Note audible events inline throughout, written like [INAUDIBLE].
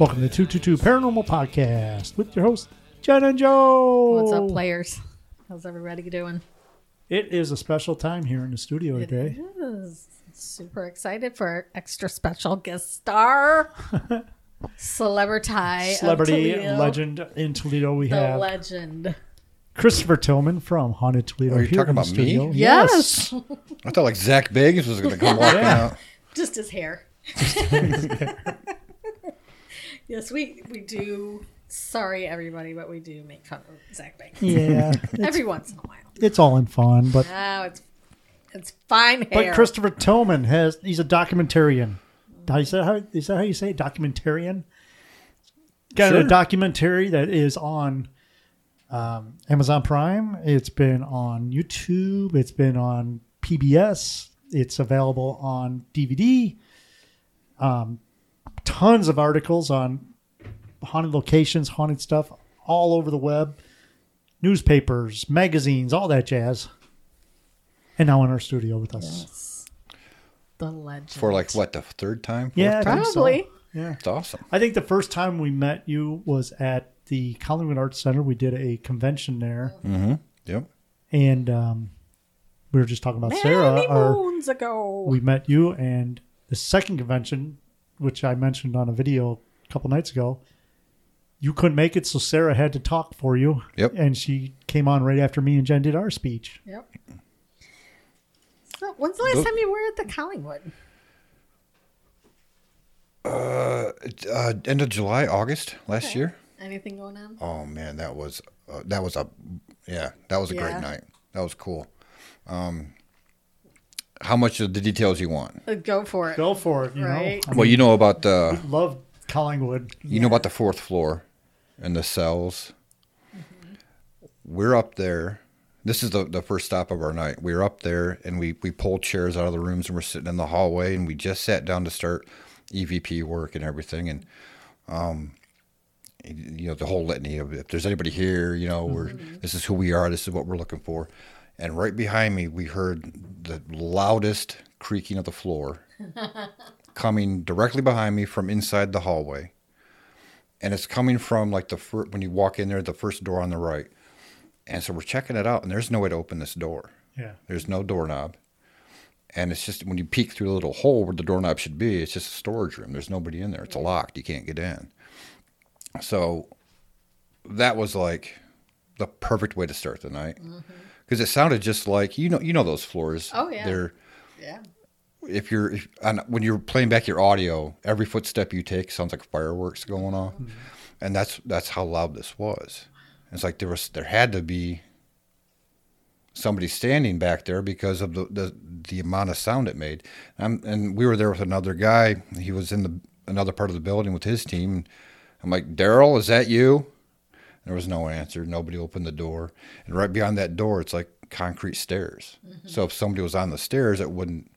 Welcome to the 222 Paranormal Podcast with your host, Jen and Joe. What's up, players? How's everybody doing? It is a special time here in the studio It today. is. Super excited for our extra special guest star, [LAUGHS] celebrity, Celebrity legend in Toledo, we the have legend. Christopher Tillman from Haunted Toledo. Oh, you're here talking in the about me? studio. Yes, I thought like Zach Biggs was going to come walking Yeah. out. just his hair. Yes, we we do. Sorry, everybody, but we do make fun of Zak Bagans Yeah, [LAUGHS] every once in a while. it's all in fun. But Oh, it's it's fine but. Christopher Tillman has he's a documentarian. Is that how is that how you say it? documentarian? Got a documentary that is on um, Amazon Prime. It's been on YouTube. It's been on PBS. It's available on DVD. Um, tons of articles on haunted locations, haunted stuff, all over the web. Newspapers, magazines, all that jazz. And now in our studio with us. Yes. the legend For like what the third time? Yeah, I time? think so. Probably. Yeah. it's awesome. I think the first time we met you was at the Collingwood Arts Center. We did a convention there, Mm-hmm. Yep. and um, we were just talking about many Sarah. Our, moons ago. we met you, and the second convention, which I mentioned on a video a couple nights ago, you couldn't make it, so Sarah had to talk for you. Yep. And she came on right after me and Jen did our speech. Yep. So, when's the last Those- time you were at the Collingwood? Uh, uh, end of July, August last Okay. year. Anything going on? Oh man, that was uh, that was a yeah, that was a Yeah. great night. That was cool. Um, how much of the details you want? Uh, Go for it. Go for it, you Right. know. I Well, you know about the mean, love Collingwood. you know about the fourth floor and the cells. We're up there. This is the, the first stop of our night. We were up there and we, we pulled chairs out of the rooms and we're sitting in the hallway and we just sat down to start EVP work and everything. And, um, you know, the whole litany of if there's anybody here, you know, we're, this is who we are, this is what we're looking for. And right behind me, we heard the loudest creaking of the floor [LAUGHS] coming directly behind me from inside the hallway and it's coming from like the fir- when you walk in there, the first door on the right. And so we're checking it out, and there's no way to open this door. Yeah. There's no doorknob, and it's just when you peek through the little hole where the doorknob should be, it's just a storage room. There's nobody in there. It's locked. You can't get in. So that was like the perfect way to start the night mm-hmm. Because it sounded just like you know you know those floors. Oh, yeah. They're Yeah. if you're if, on, when you're playing back your audio, every footstep you take sounds like fireworks going off, mm-hmm. and that's that's how loud this was. It's like there was there had to be somebody standing back there because of the the, the amount of sound it made. And, and we were there with another guy. He was in the another part of the building with his team. I'm like, Daryl, is that you? There was no answer. Nobody opened the door, and right beyond that door, it's like concrete stairs. Mm-hmm. So if somebody was on the stairs, it wouldn't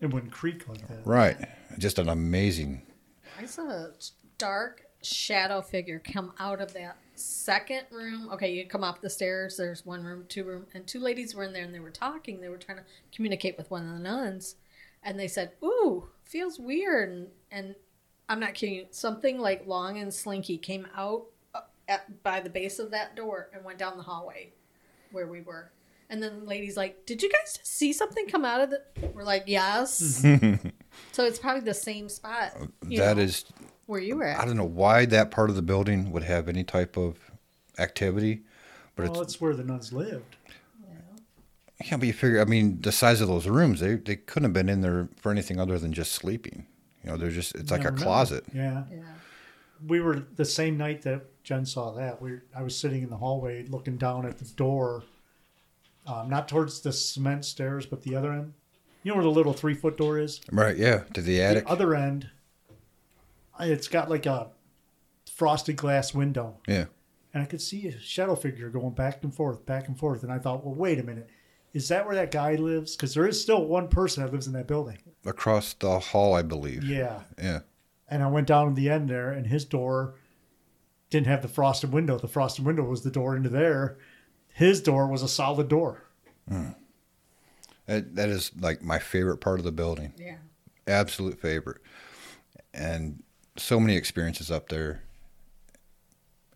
It wouldn't creak like that. Right. Just an amazing. I saw a dark shadow figure come out of that second room. Okay, you come up the stairs. There's one room, two room, and two ladies were in there and they were talking. They were trying to communicate with one of the nuns, and they said, "Ooh, feels weird." And, and I'm not kidding. you, Something like long and slinky came out at, by the base of that door and went down the hallway where we were. And then the lady's like, "Did you guys see something come out of the?" We're like, "Yes." [LAUGHS] so it's probably the same spot. Uh, you That know, is, where you were I don't know why that part of the building would have any type of activity, but Well, it's it's where the nuns lived. yeah. But you figure, I mean, the size of those rooms, they they couldn't have been in there for anything other than just sleeping. You know, they're just it's like a know. closet. Yeah. Yeah. we were the same night that Jen saw that. We I was sitting in the hallway looking down at the door, um, not towards the cement stairs, but the other end. You know where the little three foot door is? Right? Yeah. To the attic. The other end, it's got like a frosted glass window, yeah. and I could see a shadow figure going back and forth, back and forth. And I thought, well, wait a minute, is that where that guy lives? Because there is still one person that lives in that building. Across the hall, I believe. Yeah. Yeah. And I went down to the end there, and his door didn't have the frosted window. The frosted window was the door into there. His door was a solid door. Hmm. That, that is like my favorite part of the building. Yeah. absolute favorite. And so many experiences up there.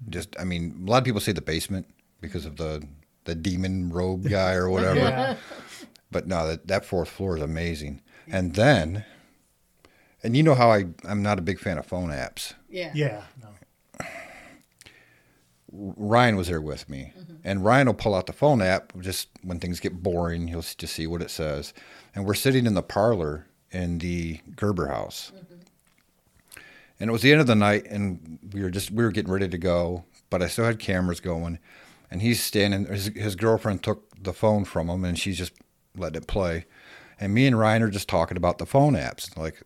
Just, I mean, a lot of people say the basement because of the the demon robe [LAUGHS] guy or whatever. Yeah. But no, that, that fourth floor is amazing. And then, and you know how I I'm not a big fan of phone apps. Yeah. Yeah. No. Ryan was there with me, mm-hmm. and Ryan will pull out the phone app just when things get boring. He'll just see what it says, and we're sitting in the parlor in the Gerber house, mm-hmm. and it was the end of the night, and we were just we were getting ready to go, but I still had cameras going, and he's standing. His, his girlfriend took the phone from him, and she's just letting it play, and me and Ryan are just talking about the phone apps, like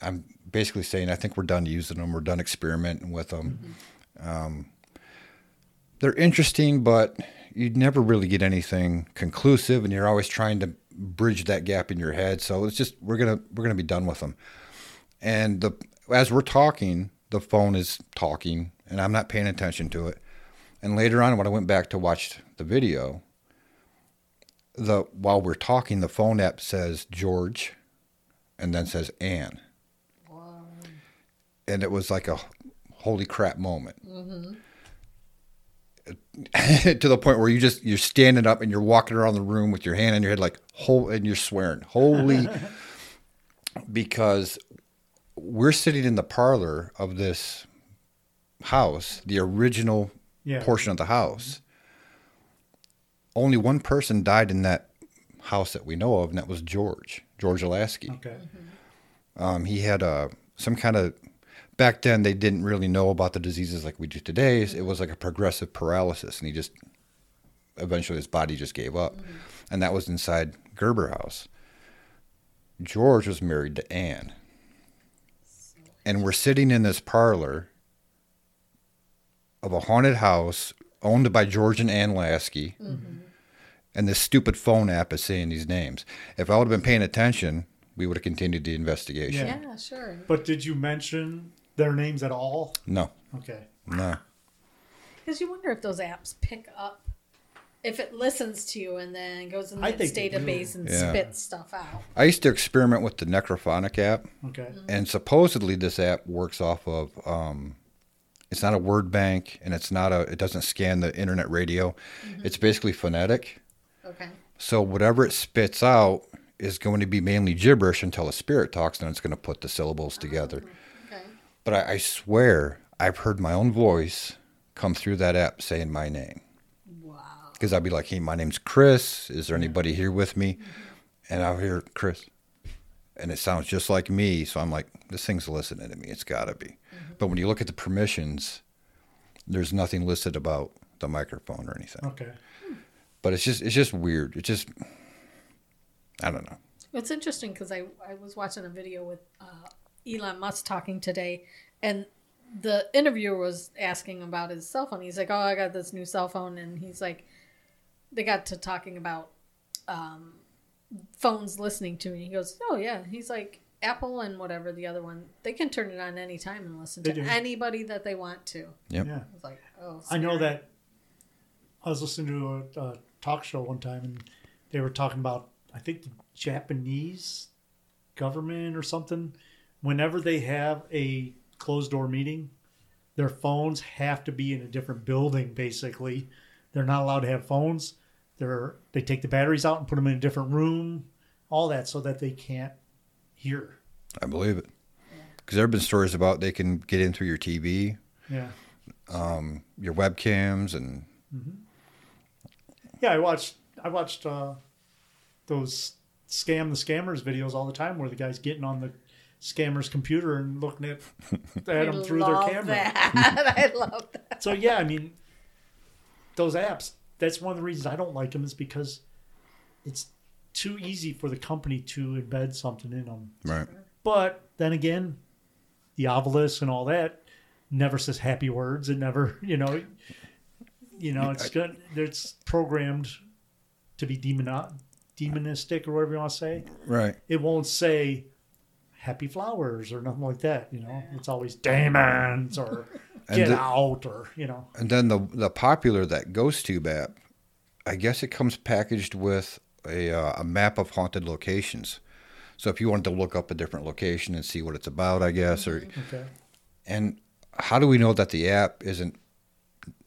I'm basically saying I think we're done using them, we're done experimenting with them mm-hmm. um, they're interesting, but you'd never really get anything conclusive, and you're always trying to bridge that gap in your head. So it's just we're gonna we're gonna be done with them. And the as we're talking, the phone is talking, and I'm not paying attention to it. And later on, when I went back to watch the video, the while we're talking, the phone app says George, and then says Anne, and it was like a holy crap moment mm-hmm. [LAUGHS] to the point where you just you're standing up and you're walking around the room with your hand on your head like whole and you're swearing holy [LAUGHS] because we're sitting in the parlor of this house the original Yeah. portion of the house only one person died in that house that we know of and that was george george Alasky. Okay. Um, he had a some kind of back then they didn't really know about the diseases like we do today. It was like a progressive paralysis, and he just eventually his body just gave up, mm-hmm. and that was inside Gerber House. George was married to Anne, and we're sitting in this parlor of a haunted house owned by George and Ann Lasky. Mm-hmm. And this stupid phone app is saying these names. If I would have been paying attention, we would have continued the investigation. Yeah. Yeah, sure. But did you mention their names at all? No, Okay. no. Because you wonder if those apps pick up, if it listens to you and then goes in I its think they database and Yeah. spits stuff out. I used to experiment with the Necrophonic app, Okay. and supposedly this app works off of. Um, it's not a word bank, and it's not a. It doesn't scan the internet radio. It's basically phonetic. Okay. So whatever it spits out is going to be mainly gibberish until a spirit talks, and it's going to put the syllables together. Okay. But I, I swear I've heard my own voice come through that app saying my name. Wow. Because I'd be like, hey, my name's Chris. Is there anybody here with me? And I'll hear Chris. And it sounds just like me. So I'm like, this thing's listening to me. It's got to be. But when you look at the permissions, there's nothing listed about the microphone or anything. Okay. But it's just it's just weird. It just I don't know. It's interesting because I, I was watching a video with uh, Elon Musk talking today, and the interviewer was asking about his cell phone. He's like, "Oh, I got this new cell phone," and he's like, they got to talking about um, phones listening to me. He goes, "Oh yeah," he's like. Apple and whatever the other one, they can turn it on any time and listen They to do. anybody that they want to. Yep. Yeah. It's like, oh, I know scary. that I was listening to a, a talk show one time and they were talking about I think the Japanese government or something. Whenever they have a closed door meeting, their phones have to be in a different building. Basically, they're not allowed to have phones. They're they take the batteries out and put them in a different room, all that, so that they can't hear. I believe it. Because there have been stories about they can get in through your TV, Yeah. um, your webcams, and Yeah, I watched I watched uh, those scam the scammers videos all the time where the guy's getting on the scammer's computer and looking at [LAUGHS] at them I through their camera. That. [LAUGHS] I love that. So yeah, I mean, those apps. That's one of the reasons I don't like them is because it's too easy for the company to embed something in them. right. But then again, the Ovilus and all that never says happy words. It never, [LAUGHS] you know, you know, it's good. It's programmed to be demon demonistic or whatever you want to say. Right. It won't say happy flowers or nothing like that. You know, it's always demons or And get the- out or you know. And then the the popular that GhostTube app, I guess it comes packaged with a uh, a map of haunted locations. So if you wanted to look up a different location and see what it's about, I guess, or Okay. And how do we know that the app isn't,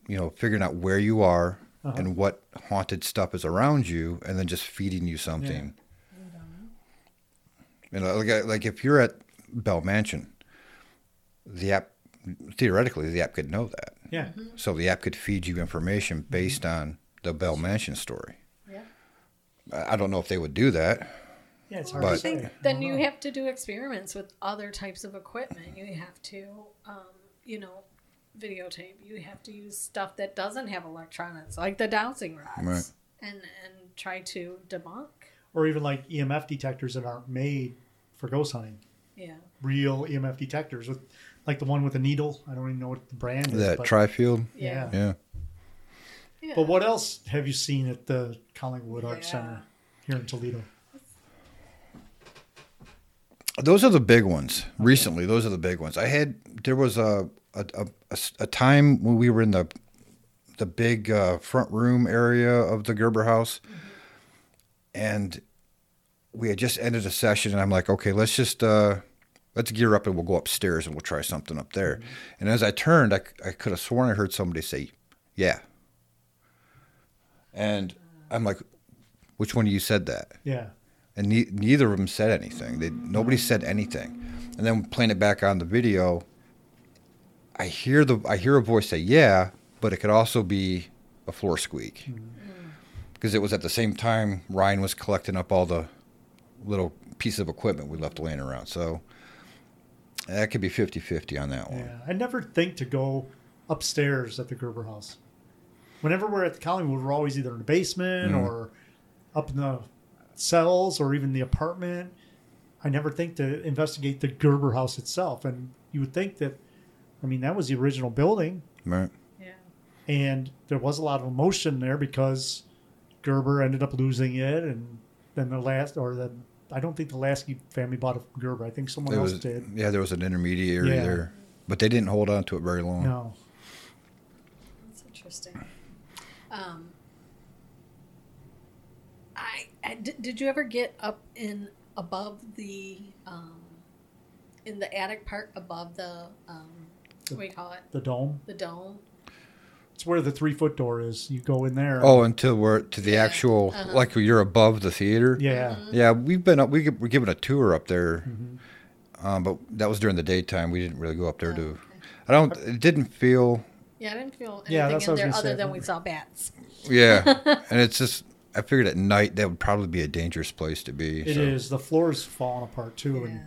you know, figuring out where you are Uh-huh. and what haunted stuff is around you, and then just feeding you something? You know, like uh, like if you're at Bell Mansion, the app theoretically the app could know that, Yeah. Mm-hmm. so the app could feed you information mm-hmm. based on the Bell Mansion story. Yeah. I I don't know if they would do that. Yeah, it's hard But- to say. think then you have to do experiments with other types of equipment. You have to, um, you know, videotape. You have to use stuff that doesn't have electronics, like the dowsing rods, Right. and and try to debunk. or even like EMF detectors that aren't made for ghost hunting. Yeah. Real EMF detectors with like the one with the needle. I don't even know what the brand is. That but, Trifield, Yeah. yeah. Yeah. but what else have you seen at the Collingwood Art Yeah. Center here in Toledo? Those are the big ones. Recently, those are the big ones. I had there was a a time when we were in the the big uh, front room area of the Gerber House, and we had just ended a session, and I'm like, okay, let's just uh, let's gear up and we'll go upstairs and we'll try something up there. Mm-hmm. And as I turned, I, I could have sworn I heard somebody say, "Yeah," and I'm like, which one of you said that? Yeah. and ne- neither of them said anything. They nobody said anything. And then playing it back on the video, I hear the I hear a voice say "yeah," but it could also be a floor squeak mm-hmm. mm. because it was at the same time Ryan was collecting up all the little piece of equipment we left laying around. So that could be 50-50 on that one. Yeah. I never think to go upstairs at the Gerber House. Whenever we're at the Collingwood, we're always either in the basement Mhm. or up in the cells or even the apartment. I never think to investigate the Gerber House itself. And you would think that, I mean, that was the original building. Right. Yeah. and there was a lot of emotion there because Gerber ended up losing it, and then the last, or the, I don't think the Lasky family bought it from Gerber. I think someone There else was did. yeah, there was an intermediary Yeah. there, but they didn't hold on to it very long. No, That's interesting. Um, I, I did, did you ever get up in above the um, in the attic part above the um, what do you call it the dome. the dome? It's where the three foot door is. You go in there. Oh, until we're to the Yeah. actual Uh-huh. like you're above the theater. yeah, Yeah, we've been up. We we're given a tour up there, Mhm. um, but that was during the daytime. We didn't really go up there Oh, to. okay. I don't. It didn't feel. Yeah, I didn't feel Yeah, anything that's in was there gonna other say. than we saw bats. Yeah, [LAUGHS] and it's just. I figured at night that would probably be a dangerous place to be. it is. so. The floor's falling apart too, Yeah.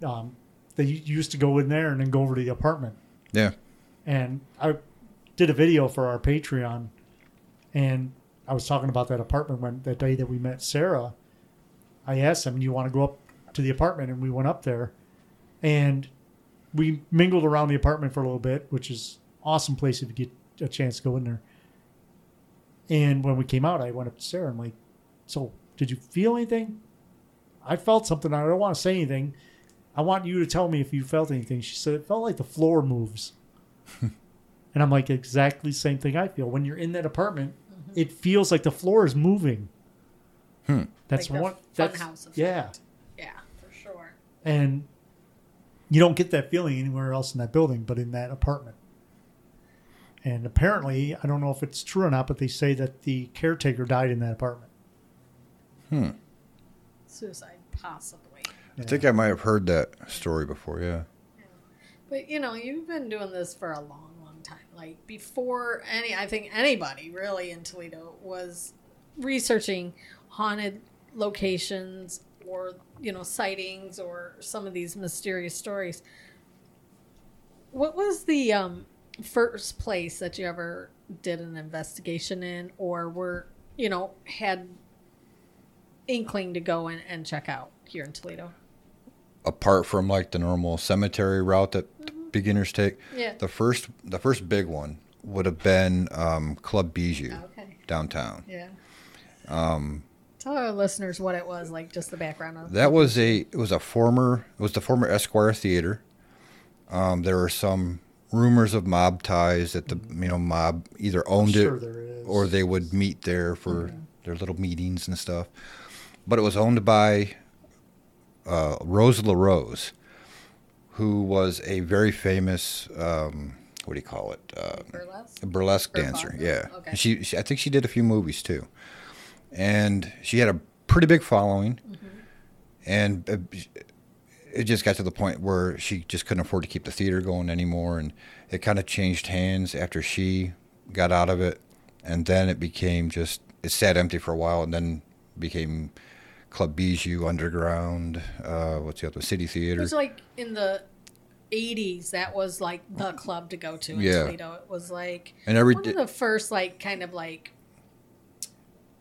and um, they used to go in there and then go over to the apartment. Yeah. and I did a video for our Patreon, and I was talking about that apartment when that day that we met Sarah. I asked him, "You want to go up to the apartment?" And we went up there, and we mingled around the apartment for a little bit, which is awesome place if you get a chance to go in there. And when we came out, I went up to Sarah. And I'm like, "So, did you feel anything?" I felt something. I don't want to say anything. I want you to tell me if you felt anything. She said it felt like the floor moves. [LAUGHS] and I'm like, exactly the same thing I feel. When you're in that apartment, it feels like the floor is moving. Hmm. That's Like one. That's funhouse effect. yeah, Yeah, for sure. and you don't get that feeling anywhere else in that building, but in that apartment. And apparently, I don't know if it's true or not, but they say that the caretaker died in that apartment. Hmm. Suicide, possibly. I think I might have heard that story before. Yeah. But you know, you've been doing this for a long, time. Like before any, I think anybody really in Toledo was researching haunted locations or you know sightings or some of these mysterious stories. What was the um, first place that you ever did an investigation in, or were you know had inkling to go and check out here in Toledo? Apart from like the normal cemetery route that beginners take, Yeah. the first the first big one would have been um, Club Bijou Okay. downtown. Yeah. Um, Tell our listeners what it was, like just the background of That was a it was a former it was the former Esquire Theater. Um, there were some rumors of mob ties that the you know mob either owned sure it or they would meet there for their little meetings and stuff. But it was owned by uh, Rose LaRose, who was a very famous, um, what do you call it? Uh, Burlesque. burlesque dancer. vaudeville, Yeah, okay. She, she, I think she did a few movies too, and she had a pretty big following, Mm-hmm. and uh, it just got to the point where she just couldn't afford to keep the theater going anymore, and it kind of changed hands after she got out of it, and then it became just it sat empty for a while, and then became Club Bijou Underground. Uh, what's the other City Theater? It was like in the 80s, that was like the club to go to in Yeah. Toledo. It was like And every one of the first, like, kind of like,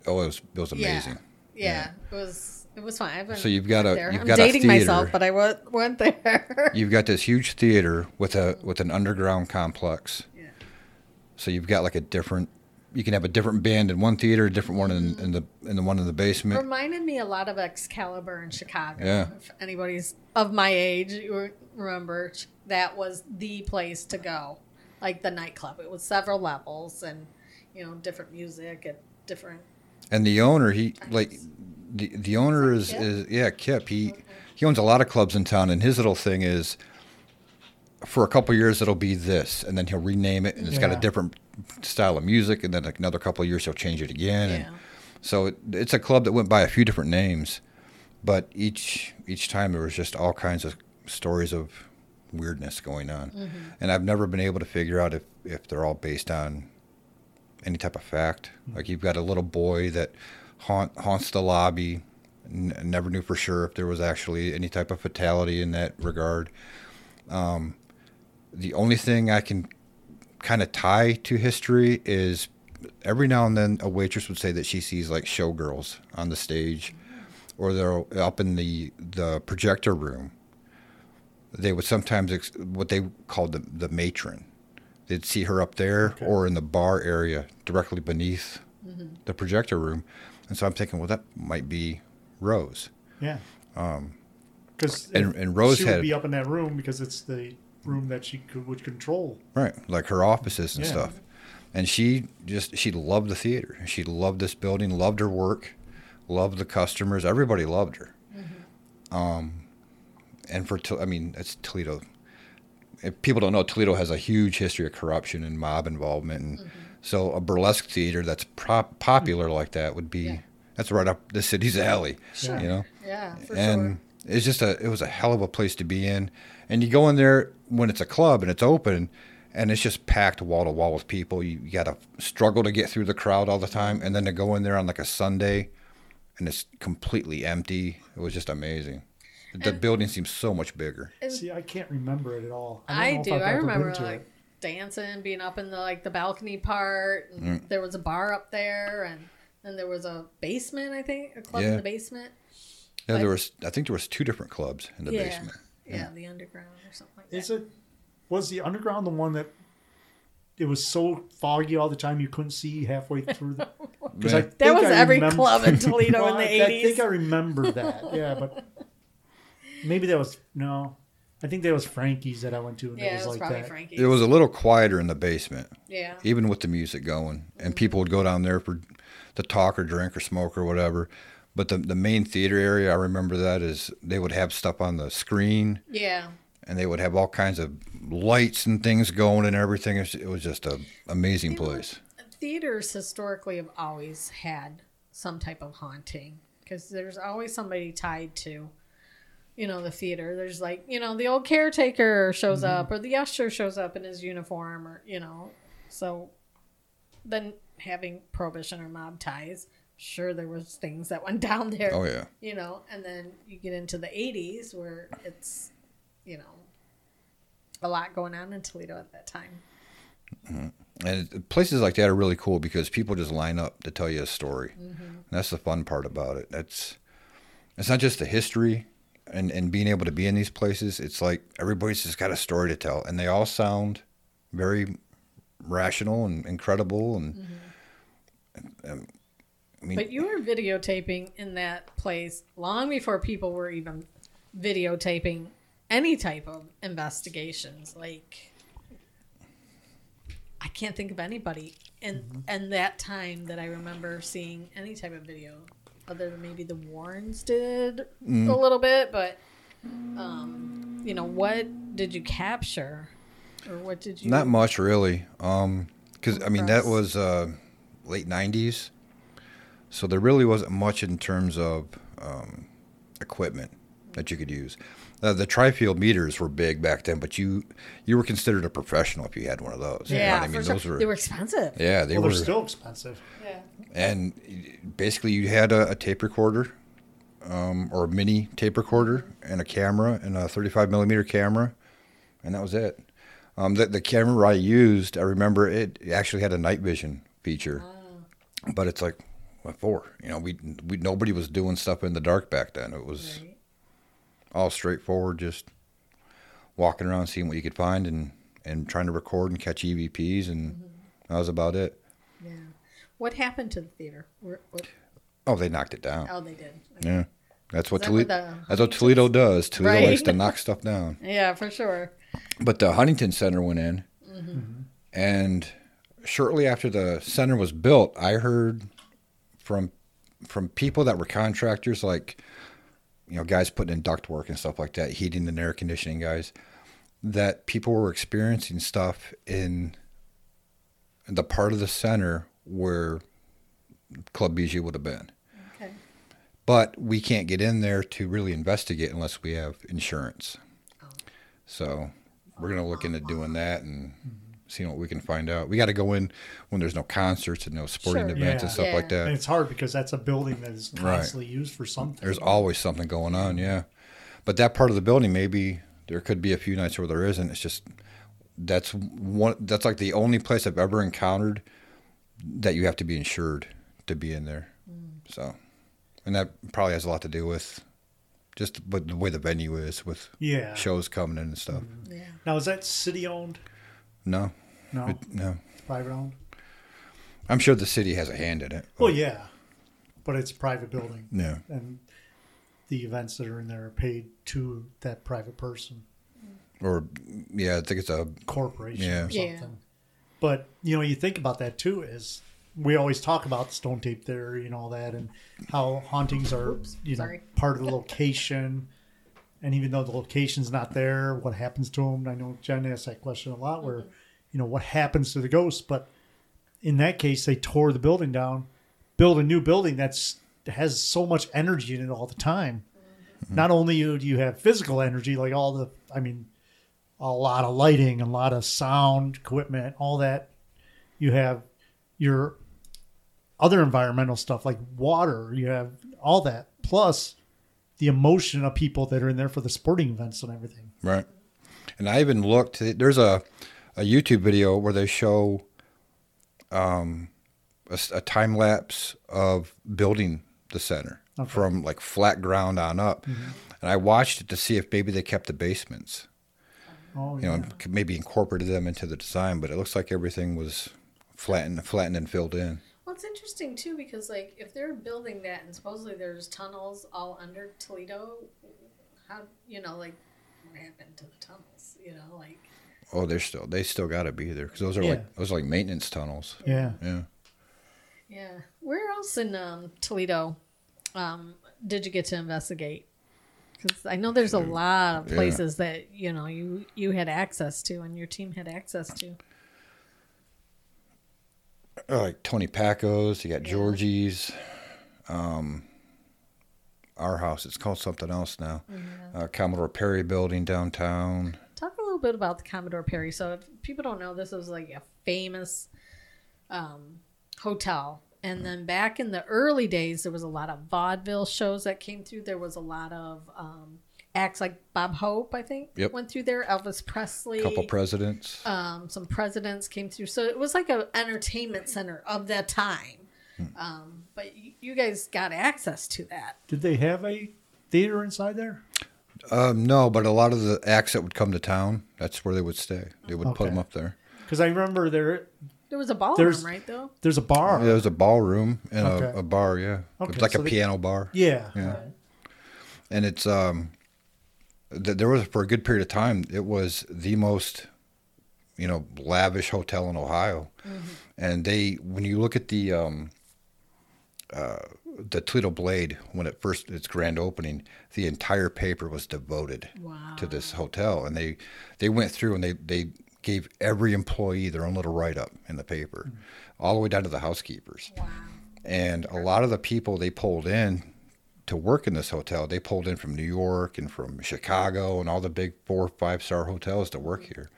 oh, it was it was amazing. yeah, it was. It was fine. I've been So you've got a- there. you've I'm got a dating myself, theater. but I went, went there. [LAUGHS] You've got this huge theater with a with an underground complex. Yeah. So you've got like a different. You can have a different band in one theater, a different one in, in the in the one in the basement. Reminded me a lot of Excalibur in Chicago. Yeah. If anybody's of my age, you remember that was the place to go, like the nightclub. It was several levels and you know different music and different. And the owner, he like the the owner is Kip? is yeah Kip. He he owns a lot of clubs in town, and his little thing is. For a couple years, it'll be this, and then he'll rename it, and it's got a different style of music, and then like another couple of years he'll change it again. and- So it, it's a club that went by a few different names, but each each time there was just all kinds of stories of weirdness going on, and I've never been able to figure out if if they're all based on any type of fact. Like you've got a little boy that haunt, haunts the lobby. N- never knew for sure if there was actually any type of fatality in that regard. Um, the only thing I can kind of tie to history is every now and then a waitress would say that she sees like showgirls on the stage or they're up in the the projector room. They would sometimes ex- what they called the the matron. They'd see her up there Okay. or in the bar area directly beneath mm-hmm. the projector room. And so i'm thinking well that might be rose. Yeah. Um, because and- and Rose she had- would be up in that room because it's the room that she could, would control. Right, like her offices and Yeah. stuff. And she just she loved the theater. She loved this building, loved her work, loved the customers. Everybody loved her. Mm-hmm. Um, and for I mean, it's Toledo. If people don't know, Toledo has a huge history of corruption and mob involvement, and mm-hmm. so a burlesque theater that's prop- popular mm-hmm. like that would be Yeah. that's right up the city's alley. Sure. You know Yeah, for and sure. it's just a it was a hell of a place to be in and you go in there when it's a club and it's open and it's just packed wall to wall with people you, you got to struggle to get through the crowd all the time and then to go in there on like a sunday and it's completely empty it was just amazing the And- building seems so much bigger See, I can't remember it at all. don't I know if do. I've I ever been remember to like it. dancing, being up in the like the balcony part. And Mm. There was a bar up there, and then there was a basement. I think a club in the basement. yeah there was i think there was two different clubs in the yeah. basement Yeah, the underground or something like that. Is it? Was the underground the one that? It was so foggy all the time you couldn't see halfway [LAUGHS] through. The, [LAUGHS] 'cause I That think was I every remember- club in Toledo [LAUGHS] Well, in the I- I think I remember that. Yeah, but maybe that was no. I think that was Frankie's that I went to, and yeah, it it was, was like probably that. Frankie's. it was a little quieter in the basement yeah. even with the music going, and mm-hmm. people would go down there for to talk or drink or smoke or whatever. But the the main theater area, I remember that is they would have stuff on the screen, Yeah. and they would have all kinds of lights and things going and everything. It was, just a amazing place. Theaters historically have always had some type of haunting because there's always somebody tied to, you know, the theater. There's like, you know, the old caretaker shows Mm-hmm. up or the usher shows up in his uniform or, you know, so then having prohibition or mob ties, sure there was things that went [LAUGHS] down there, Oh yeah, you know, and then you get into the 80s where it's, you know, a lot going on in Toledo at that time. and places like that are really cool because people just line up to tell you a story. Mm-hmm. And that's the fun part about it. That's it's not just the history and and being able to be in these places. It's like everybody's just got a story to tell, and they all sound very rational and incredible. And, and, I mean, But you were videotaping in that place long before people were even videotaping any type of investigations. Like, I can't think of anybody in in that time that I remember seeing any type of video, other than maybe the Warrens did a little bit. But, um, you know, what did you capture, or what did you? Not much really, because I mean that was uh, late '90s, so there really wasn't much in terms of um, equipment that you could use. Uh, the tri-field meters were big back then, but you you were considered a professional if you had one of those. You know Yeah, I mean for sure. those were they were expensive. yeah they well, were they're still expensive. Yeah. and basically you had a, a tape recorder um, or a mini tape recorder and a camera and a 35 millimeter camera and that was it um, the, the camera i used i remember it actually had a night vision feature but it's like what for you know we, we nobody was doing stuff in the dark back then it was Right. all straightforward just walking around seeing what you could find and and trying to record and catch evps and that was about it Yeah. What happened to the theater? Where, oh they knocked it down oh, they did. Yeah, that's what that Toledo. the That's what Toledo does. Toledo Right. likes to [LAUGHS] knock stuff down. Yeah, for sure. But the Huntington Center went in, Mm-hmm. and shortly after the center was built, I heard from from people that were contractors, like you know, guys putting in duct work and stuff like that, heating and air conditioning guys, that people were experiencing stuff in the part of the center where Club Bijou would have been. Okay. But we can't get in there to really investigate unless we have insurance. Oh. So we're gonna look into doing that and hmm. Seeing what we can find out. We got to go in when there's no concerts and no sporting Sure. events Yeah. and stuff like Yeah. And that. it's hard because that's a building that is Right. constantly used for something. There's always something going on, yeah. But that part of the building, maybe there could be a few nights where there isn't. It's just that's one. That's like the only place I've ever encountered that you have to be insured to be in there. Mm. So, and that probably has a lot to do with just what the way the venue is with yeah. shows coming in and stuff. Yeah. Now is that city owned? No, No, it- no. it's private owned. I'm sure the city has a hand in it. Well, yeah, but it's a private building, Yeah. and the events that are in there are paid to that private person, Or yeah, I think it's a corporation, Yeah. or Yeah. something. But you know, you think about that too. Is we always talk about the stone tape theory and all that, and how hauntings are you know sorry. part of the location. And even though the location's not there, what happens to them? I know Jen asked that question a lot. Where, mm-hmm. You know, what happens to the ghosts? But in that case, they tore the building down, build a new building that's has so much energy in it all the time. Mm-hmm. Not only do you have physical energy, like all the, I mean, a lot of lighting, a lot of sound equipment, all that. You have your other environmental stuff like water. You have all that plus the emotion of people that are in there for the sporting events and everything. Right. And I even looked. There's a, a YouTube video where they show um, a, s- a time lapse of building the center Okay. from like flat ground on up. And I watched it to see if maybe they kept the basements, Oh you know, and maybe incorporated them into the design. But it looks like everything was flattened, flattened and filled in. Well, it's interesting too because like if they're building that and supposedly there's tunnels all under Toledo, how you know like what happened to the tunnels? You know, like Oh, they're still they still got to be there because those are Yeah. like those are like maintenance tunnels. yeah. Yeah. yeah. Where else in um, Toledo um, did you get to investigate? Because I know there's a lot of Yeah. places that you know you you had access to and your team had access to. Uh, like Tony Packo's, you got Yeah. Georgie's, um, our house. It's called something else now. Uh, Commodore Perry Building downtown. Talk a little bit about the Commodore Perry. So, if people don't know, this was like a famous um, hotel. And then back in the early days, there was a lot of vaudeville shows that came through. There was a lot of um, acts like Bob Hope, I think, Yep. went through there. Elvis Presley, Couple presidents. um, some presidents came through. So it was like an entertainment center of that time. Hmm. Um, but you, you guys got access to that. Did they have a theater inside there? Um, no, but a lot of the acts that would come to town, that's where they would stay. They would put Okay. them up there. Because I remember there There was a ballroom, There's- right? Though. there's a bar. There was a ballroom and Okay. a, a bar, yeah. Okay, It's like so a they- piano bar. Yeah. Yeah. and it's um th- there was for a good period of time it was the most you know lavish hotel in ohio and they when you look at the um uh, the Toledo Blade when it first its grand opening, the entire paper was devoted Wow. to this hotel, and they they went through and they they gave every employee their own little write up in the paper, all the way down to the housekeepers. Wow. And a lot of the people they pulled in to work in this hotel, they pulled in from New York and from Chicago and all the big four, five star hotels to work here.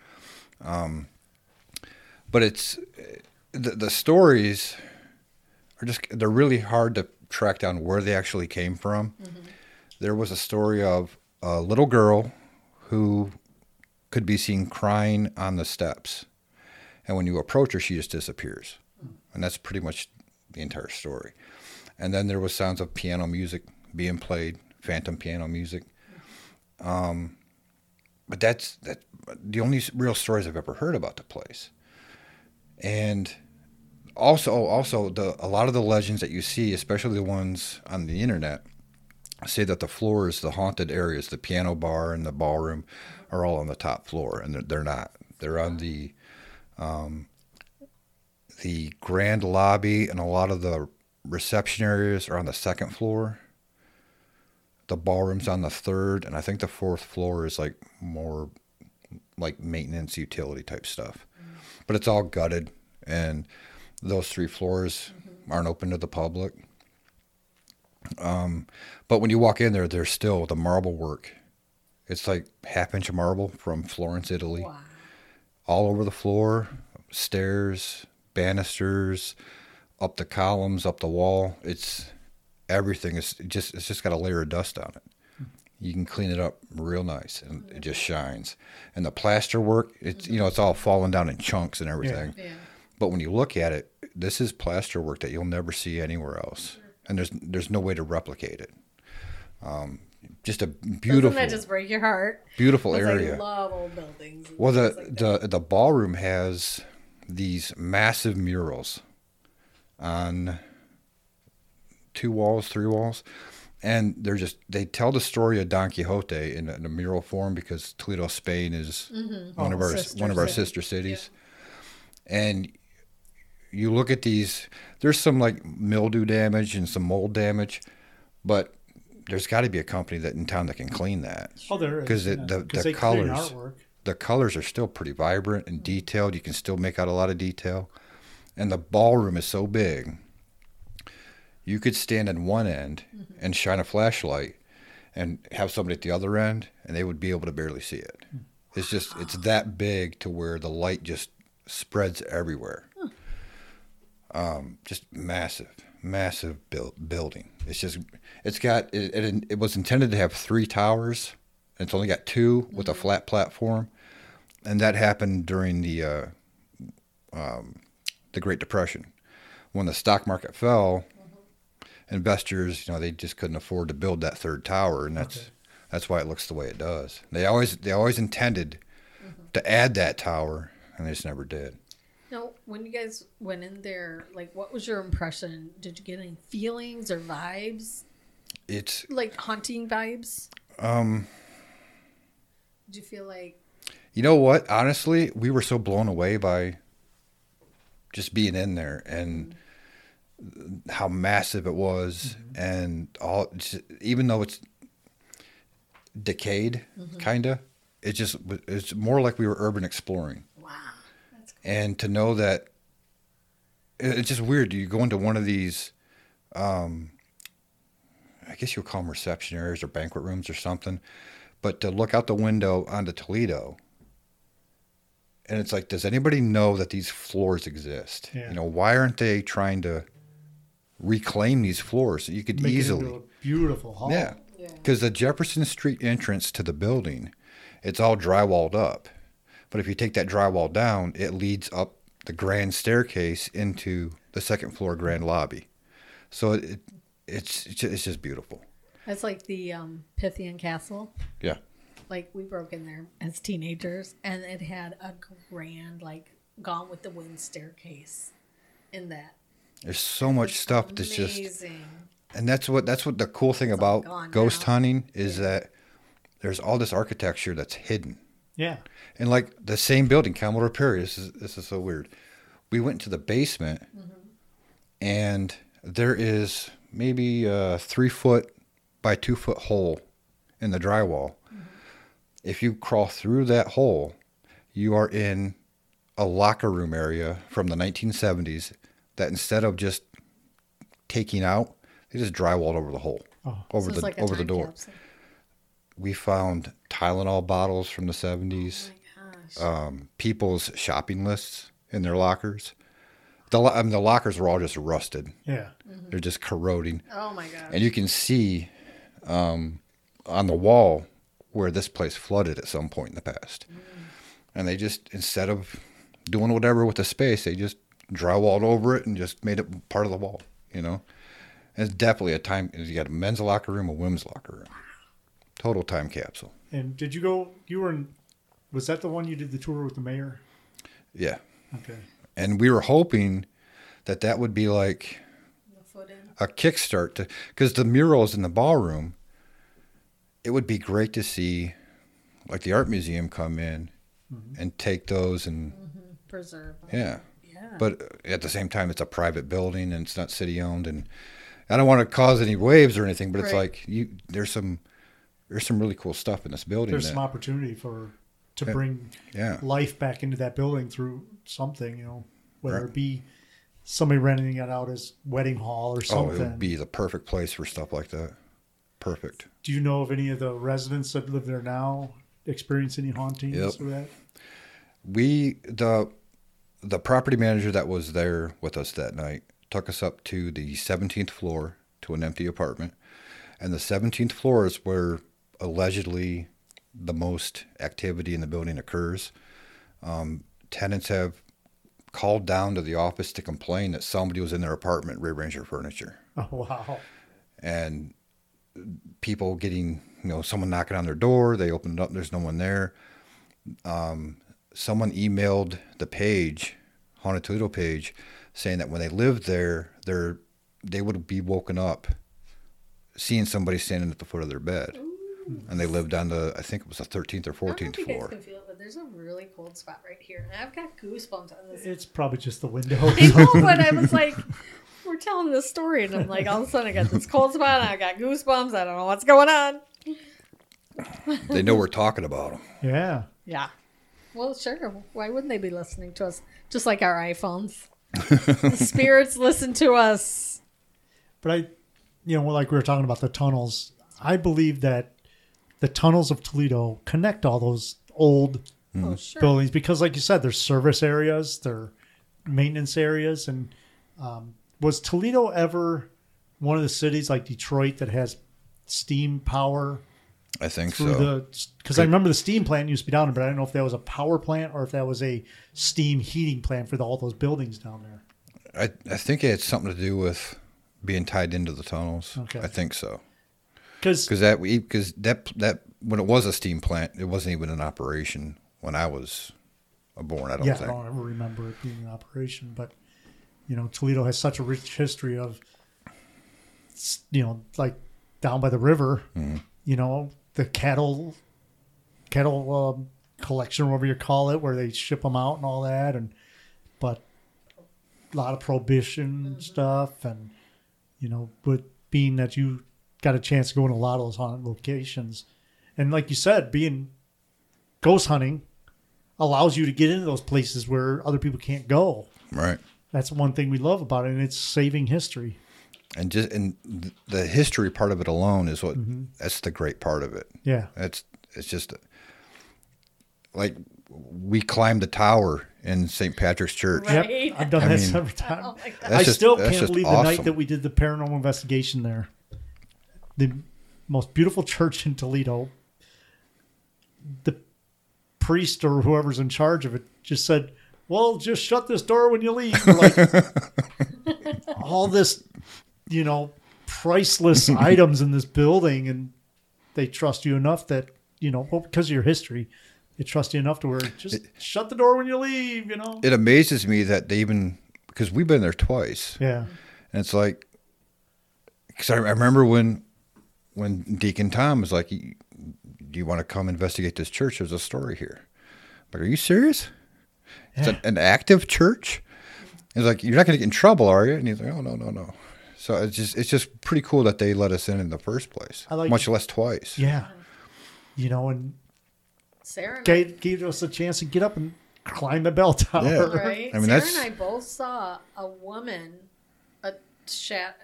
Um, but it's the, the stories are just, they're really hard to track down where they actually came from. There was a story of a little girl who could be seen crying on the steps. And when you approach her, she just disappears. And that's pretty much the entire story. And then there was sounds of piano music being played, phantom piano music. Um, but that's that. The only real stories I've ever heard about the place. And also, also the a lot of the legends that you see, especially the ones on the internet, say that the floors, the haunted areas, the piano bar and the ballroom, are all on the top floor, and they're, they're not. They're on the um, the grand lobby, and a lot of the reception areas are on the second floor. The ballroom's on the third, and I think the fourth floor is like more like maintenance utility type stuff. But it's all gutted, and those three floors aren't open to the public. Um, but when you walk in there, there's still the marble work. It's like half inch marble from Florence, Italy Wow. all over the floor, stairs, banisters, up the columns, up the wall. It's everything. It's just it's just got a layer of dust on it. You can clean it up real nice, and it just shines. And the plaster work, it's you know it's all falling down in chunks and everything. Yeah. But when you look at it, this is plaster work that you'll never see anywhere else, and there's there's no way to replicate it. Um, just a beautiful, Doesn't that just break your heart? beautiful area. I love old buildings. Well, the like the the ballroom has these massive murals on two walls, three walls, and they're just they tell the story of Don Quixote in a, in a mural form because Toledo, Spain, is one of Oh, our sister one of our sister cities, and you look at these. There's some like mildew damage and some mold damage, but there's got to be a company that in town that can clean that Oh, there is. 'Cause it- yeah. the- the they colors- the colors are still pretty vibrant and detailed. You can still make out a lot of detail. And the ballroom is so big, you could stand at one end mm-hmm. and shine a flashlight and have somebody at the other end, and they would be able to barely see it. It's just, it's that big to where the light just spreads everywhere. Um, just massive, massive build, building. It's just, it's got, it, it, it was intended to have three towers, and it's only got 2 with a flat platform and that happened during the uh, um, the Great Depression, when the stock market fell. Investors, you know, they just couldn't afford to build that third tower, and that's Okay. that's why it looks the way it does. They always they always intended to add that tower, and they just never did. Now, when you guys went in there, like, what was your impression? Did you get any feelings or vibes, It's like haunting vibes? um, Did you feel like you know what? Honestly, we were so blown away by just being in there and how massive it was, and all. Even though it's decayed, kind of, it just it's more like we were urban exploring. Wow, that's cool. and to know that it's just weird. You go into one of these, um, I guess you'll call them reception areas or banquet rooms or something, but to look out the window onto Toledo, and it's like, does anybody know that these floors exist? Yeah. You know, why aren't they trying to reclaim these floors? You could Make it easily, into a beautiful hall. yeah, Yeah. because the Jefferson Street entrance to the building, it's all drywalled up. But if you take that drywall down, it leads up the grand staircase into the second floor grand lobby. So it, it's it's just, beautiful. That's like the um, Pythian Castle. Yeah. Like we broke in there as teenagers, and it had a grand, like, Gone with the Wind staircase in that. There's so much stuff that's just and that's what that's what the cool thing It's about ghost now. hunting is that there's all this architecture that's hidden. Yeah. And like the same building, Commodore Perry. This is this is so weird. We went to the basement, mm-hmm. and there is maybe a three foot by two foot hole in the drywall. Mm-hmm. If you crawl through that hole, you are in a locker room area from the 1970s that instead of just taking out, they just drywalled over the hole, Oh. over So the like over the door. capsule. We found Tylenol bottles from the 70s Oh my gosh. um, people's shopping lists in their lockers. The, I mean, the lockers were all just rusted. Yeah. They're just corroding. oh my gosh. And you can see um, on the wall where this place flooded at some point in the past. And they just, instead of doing whatever with the space, they just drywalled over it and just made it part of the wall, you know? And it's definitely a time, you got a men's locker room, a women's locker room. Total time capsule. And did you go? You were in. Was that the one you did the tour with the mayor? Yeah. Okay. And we were hoping that that would be like the foot in. a kickstart to because the murals in the ballroom it would be great to see like the art museum come in mm-hmm. and take those and mm-hmm. Preserve. yeah Yeah. but at the same time it's a private building and it's not city owned and i don't want to cause any waves or anything but it's like you there's some there's some really cool stuff in this building There's that- some opportunity for to Yeah. bring yeah life back into that building through something. You know, whether Right. it be somebody renting it out as wedding hall or something. oh it would be the perfect place for stuff like that perfect Do you know of any of the residents that live there now experience any hauntings Yep. or that? we the the property manager that was there with us that night took us up to the 17th floor to an empty apartment and the 17th floor is where allegedly the most activity in the building occurs. Um, tenants have called down to the office to complain that somebody was in their apartment rearranging their furniture. [LAUGHS] Oh wow. and people getting you know someone knocking on their door they open it up there's no one there. Um, someone emailed the page haunted toledo page saying that when they lived there they're they would be woken up seeing somebody standing at the foot of their bed and they lived on the i think it was the 13th or I don't 14th if you guys floor can feel it, but there's a really cold spot right here, and I've got goosebumps on this. It's probably just the window. I know, but I was [LAUGHS] like, we're telling this story, and I'm like, all of a sudden I got this cold spot, and I got goosebumps. I don't know what's going on. they know we're talking about them yeah. Yeah. Well, sure. Why wouldn't they be listening to us? Just like our iPhones. [LAUGHS] the spirits listen to us. But I, you know, like we were talking about the tunnels, I believe that the tunnels of Toledo connect all those old Oh, sure. buildings because, like you said, there's service areas, there maintenance areas, and um, was Toledo ever one of the cities like Detroit that has steam power i think so? Because I remember the steam plant used to be down there, but I don't know if that was a power plant or if that was a steam heating plant for the, all those buildings down there. I, I think it had something to do with being tied into the tunnels Okay. i think so Because because that we because that that when it was a steam plant, it wasn't even in operation when I was born. I don't think yeah, I don't ever remember it being in operation, but you know, Toledo has such a rich history of, you know, like down by the river, Mm-hmm. you know, the cattle, cattle um, collection, whatever you call it, where they ship them out and all that, and but a lot of prohibition stuff, and you know, but being that you got a chance to go in a lot of those haunted locations, and like you said, being ghost hunting allows you to get into those places where other people can't go. Right. That's one thing we love about it, and it's saving history. And just and the history part of it alone is what Mm-hmm. that's the great part of it. Yeah, That's it's just like we climbed the tower in St. Patrick's Church. Right. yep, I've done I that mean- several times. Oh my God. That's I still that's can't just believe the night that we did the paranormal investigation there. The most beautiful church in Toledo. The priest or whoever's in charge of it just said, "Well, just shut this door when you leave." Like [LAUGHS] all this, you know, priceless [LAUGHS] items in this building, and they trust you enough that you know, well, because of your history, they trust you enough to where just shut the door when you leave. You know. It amazes me that they even because we've been there twice, yeah. and it's like because I, I remember when when Deacon Tom was like, "Do you want to come investigate this church? There's a story here." I'm like, are you serious? It's an, an active church. He's like, "You're not going to get in trouble, are you?" And he's like, "Oh no, no, no." So it's just it's just pretty cool that they let us in in the first place. I like- much less twice. Yeah. You know, and Sarah gave, gave us a chance to get up and climb the bell tower. Yeah. Right. I mean, Sarah that's- and I both saw a woman, a shat.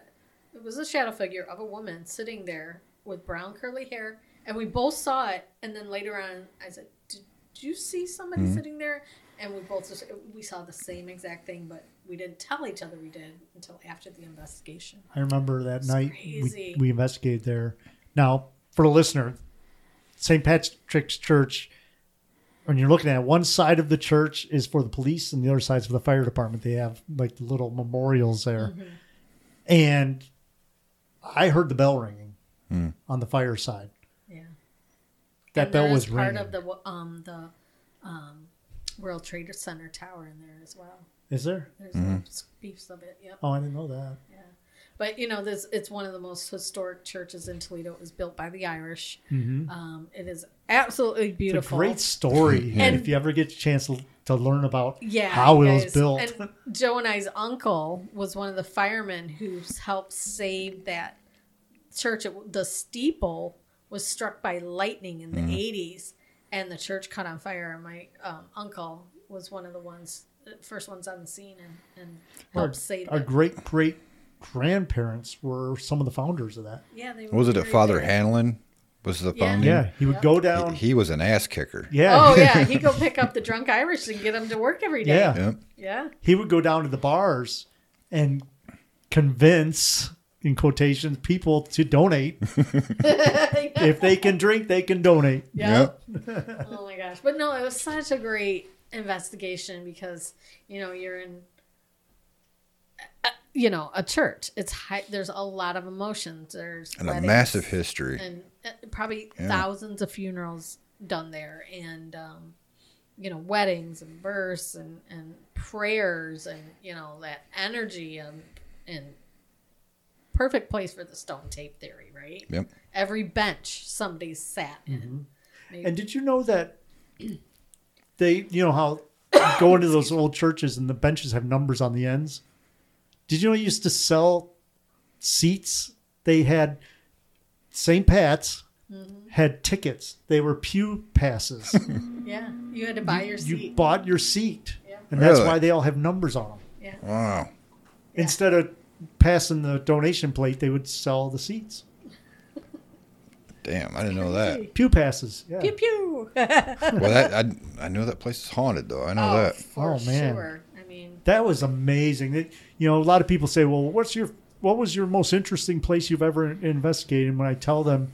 It was a shadow figure of a woman sitting there with brown curly hair, and we both saw it. And then later on, I said, "Did you see somebody Mm-hmm. sitting there?" And we both just we saw the same exact thing, but we didn't tell each other we did until after the investigation. I remember that night we, we investigated there. Now, for the listener, St. Patrick's Church, when you're looking at it, one side of the church is for the police and the other side's for the fire department. They have like the little memorials there. Mm-hmm. And I heard the bell ringing Hmm. on the fireside. Yeah. That And bell was part ringing. of the um the um World Trade Center tower in there as well. is there? There's Mm-hmm. little of it. Yep. Oh, I didn't know that. But you know, this it's one of the most historic churches in Toledo. It was built by the Irish. Mhm. Um, it is absolutely beautiful. It's a great story. [LAUGHS] And- if you ever get a chance to, to learn about yeah, how it was built. And Joe and I's uncle was one of the firemen who helped save that church. It, the steeple was struck by lightning in the Mm-hmm. 80s, and the church caught on fire. And my um, uncle was one of the ones, the first ones on the scene, and, and our, helped save our it. great great grandparents were some of the founders of that. Yeah, they What was it were that Father very big. Hanlon was the Yeah. founder? Yeah, he would Yep. go down. He, he was an ass kicker. yeah. Oh yeah, [LAUGHS] he'd go pick up the drunk Irish and get them to work every day. Yeah. Yep. Yeah. he would go down to the bars and convince in quotations people to donate [LAUGHS] [LAUGHS] if they can drink they can donate Yeah. oh my gosh. But no, it was such a great investigation because, you know, you're in you know, a church. It's high, there's a lot of emotions. There's And a massive history. and uh, probably Yeah. thousands of funerals done there and um you know, weddings and births and and prayers and you know, that energy and and perfect place for the stone tape theory, right? Yep. Every bench somebody sat in. Maybe- and did you know that they you know how [COUGHS] you go into those old churches and the benches have numbers on the ends did you know they used to sell seats they had st pat's Mm-hmm. had tickets they were pew passes [LAUGHS] Yeah, you had to buy your seat. you bought your seat Yeah. and that's Really? why they all have numbers on them yeah, Wow. instead of passing the donation plate they would sell the seats Damn, I didn't know that. pew passes yeah pew pew. Well, that I, I know that place is haunted though. I know oh, that. for Oh, man. sure. I mean, that was amazing It- you know a lot of people say well what's your what was your most interesting place you've ever investigated? And when i tell them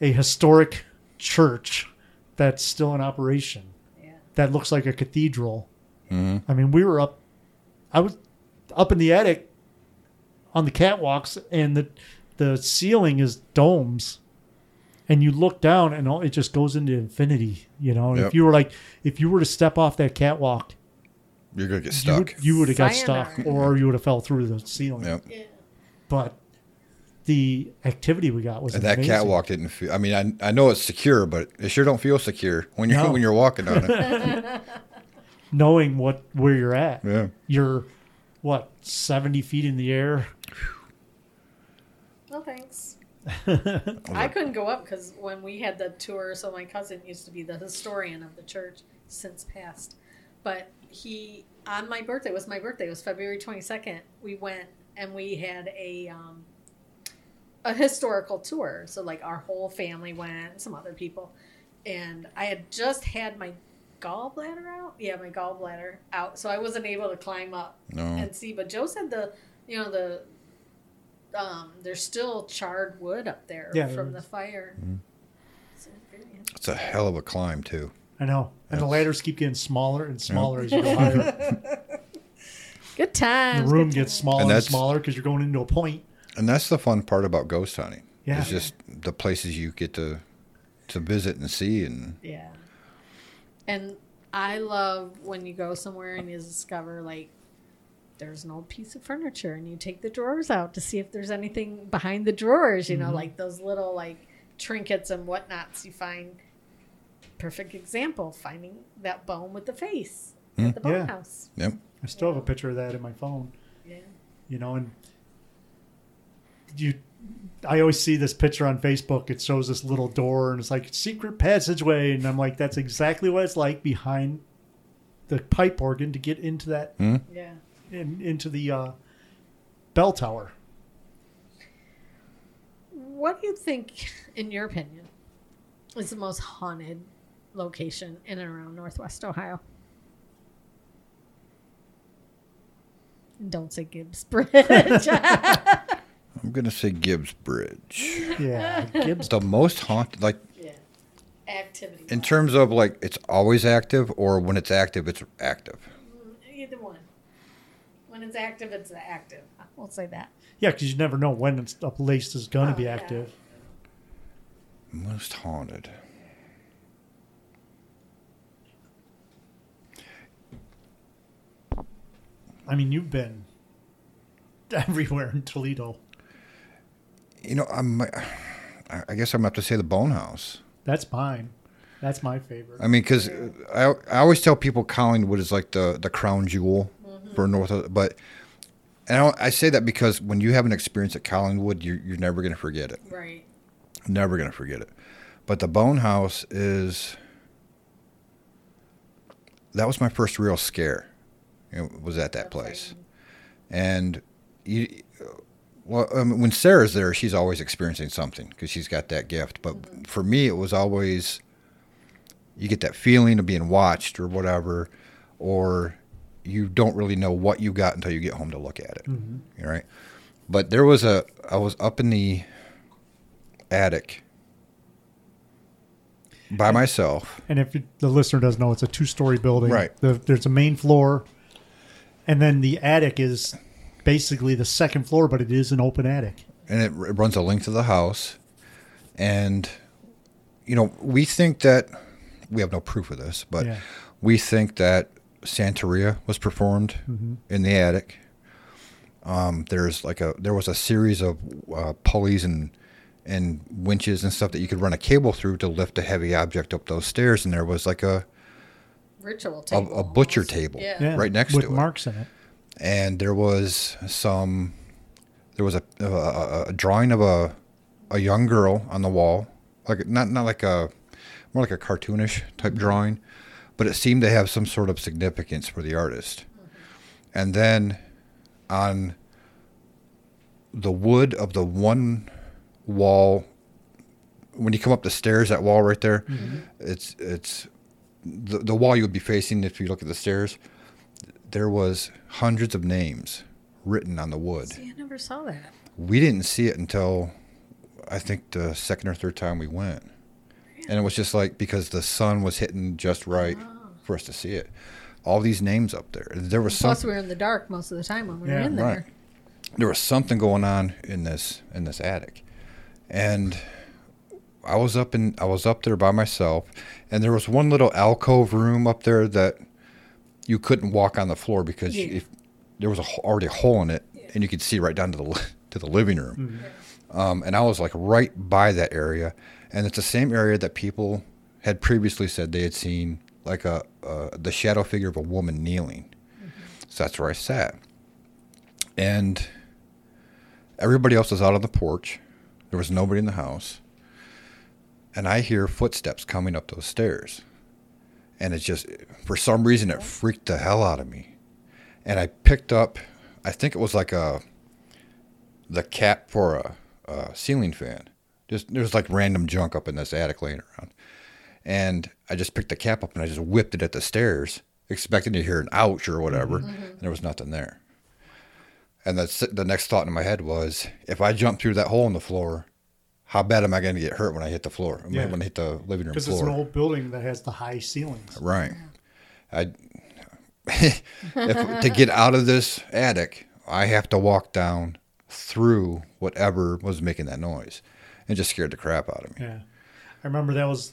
a historic church that's still in operation yeah, that looks like a cathedral. Hmm i mean we were up i was up in the attic on the catwalks and the the ceiling is domes. And you look down and all, it just goes into infinity you know? Yep. if you were like if you were to step off that catwalk You're gonna get you stuck. would, you would have got Sayonara. stuck or you would have fell through the ceiling Yep. yeah. but the activity we got was And that amazing. catwalk didn't feel. I mean, I I know it's secure, but it sure don't feel secure when you're No. when you're walking on it. [LAUGHS] [LAUGHS] knowing what where you're at yeah. you're what 70 feet in the air No thanks. [LAUGHS] I couldn't go up because when we had the tour, so my cousin used to be the historian of the church, since passed. But he, on my birthday, it was my birthday, it was February 22nd, we went and we had a, um, a historical tour. So, like, our whole family went, some other people. And I had just had my gallbladder out. Yeah, my gallbladder out. So I wasn't able to climb up No. and see. But Joe said the, you know, the, um, there's still charred wood up there Yeah, from the fire. Mm-hmm. So. It's a hell of a climb too. i know and the ladders keep getting smaller and smaller as you go higher [LAUGHS] Good times. the room good gets smaller And and, smaller because you're going into a point. point And that's the fun part about ghost hunting. Yeah. It's just the places you get to to visit and see and Yeah. And I love when you go somewhere and you discover like there's an old piece of furniture and you take the drawers out to see if there's anything behind the drawers, you know, mm-hmm. like those little like trinkets and whatnots you find. Perfect example, finding that bone with the face at the bone Yeah. house. yep. i still have a picture of that in my phone Yeah. you know and you I always see this picture on Facebook. It shows this little door and it's like secret passageway, and I'm like, that's exactly what it's like behind the pipe organ to get into that Yeah. in, into the uh, bell tower. What do you think, in your opinion, is the most haunted location in and around Northwest Ohio? And Don't say Gibbs Bridge. [LAUGHS] I'm gonna say Gibbs Bridge. Yeah, Gibbs. The most haunted, like yeah. Activity. in terms of like it's always active, or when it's active, it's active. Mm-hmm, either one. When it's active, it's active. We'll say that. Yeah, because you never know when it's, a place is going to Oh, be yeah. active. Most haunted. I mean, you've been [LAUGHS] everywhere in Toledo. You know, I'm. Uh, I I guess I'm gonna have to say the Bone House. That's mine. That's my favorite. I mean, because I, I always tell people Collingwood is like the, the crown jewel mm-hmm. for North, of- but and I, I say that because when you have an experience at Collingwood, you're, you're never going to forget it. Right. Never going to forget it. But the Bone House is that was my first real scare. It was at that place, and you. Well, um, when Sarah's there, she's always experiencing something because she's got that gift. But for me, it was always you get that feeling of being watched or whatever, or you don't really know what you got until you get home to look at it. Mm-hmm. Right? But there was a I was up in the attic by myself. And if the listener doesn't know, it's a two-story building. Right. The, there's a main floor, and then the attic is basically the second floor, but it is an open attic. and it, it runs a length of the house. And you know, we think that we have no proof of this, but Yeah. we think that Santeria was performed in the attic. Um, there's like a there was a series of uh, pulleys and and winches and stuff that you could run a cable through to lift a heavy object up those stairs, and there was like a Ritual a, table. a butcher table Yeah. Yeah. right next with to it marks in it. and there was some there was a, a, a drawing of a a young girl on the wall like not not like a more like a cartoonish type mm-hmm. drawing but it seemed to have some sort of significance for the artist mm-hmm. and then on the wood of the one wall when you come up the stairs that wall right there mm-hmm. it's it's the, the wall you would be facing if you look at the stairs there was hundreds of names written on the wood. See, I never saw that. We didn't see it until I think the second or third time we went. And it was just like because the sun was hitting just right oh. for us to see it. All these names up there. There was some Plus, we were in the dark most of the time when we were in there. Right. there was something going on in this in this attic. And I was up in I was up there by myself and there was one little alcove room up there that you couldn't walk on the floor because Yeah. if there was a, already a hole in it and you could see right down to the [LAUGHS] to the living room. Um, and I was like right by that area and it's the same area that people had previously said they had seen like a uh, the shadow figure of a woman kneeling. So that's where I sat. And everybody else was out on the porch. There was nobody in the house. And I hear footsteps coming up those stairs. And it just, for some reason, it freaked the hell out of me. And I picked up, I think it was like a, the cap for a, a ceiling fan. Just, there's like random junk up in this attic laying around. And I just picked the cap up and I just whipped it at the stairs, expecting to hear an ouch or whatever. Mm-hmm. And mm-hmm. there was nothing there. And that's the next thought in my head was, if I jump through that hole in the floor, how bad am I going to get hurt when I hit the floor? Yeah. When I hit the living room Because it's an old building that has the high ceilings. Right. I if, to get out of this attic, I have to walk down through whatever was making that noise. It just scared the crap out of me. Yeah. I remember that was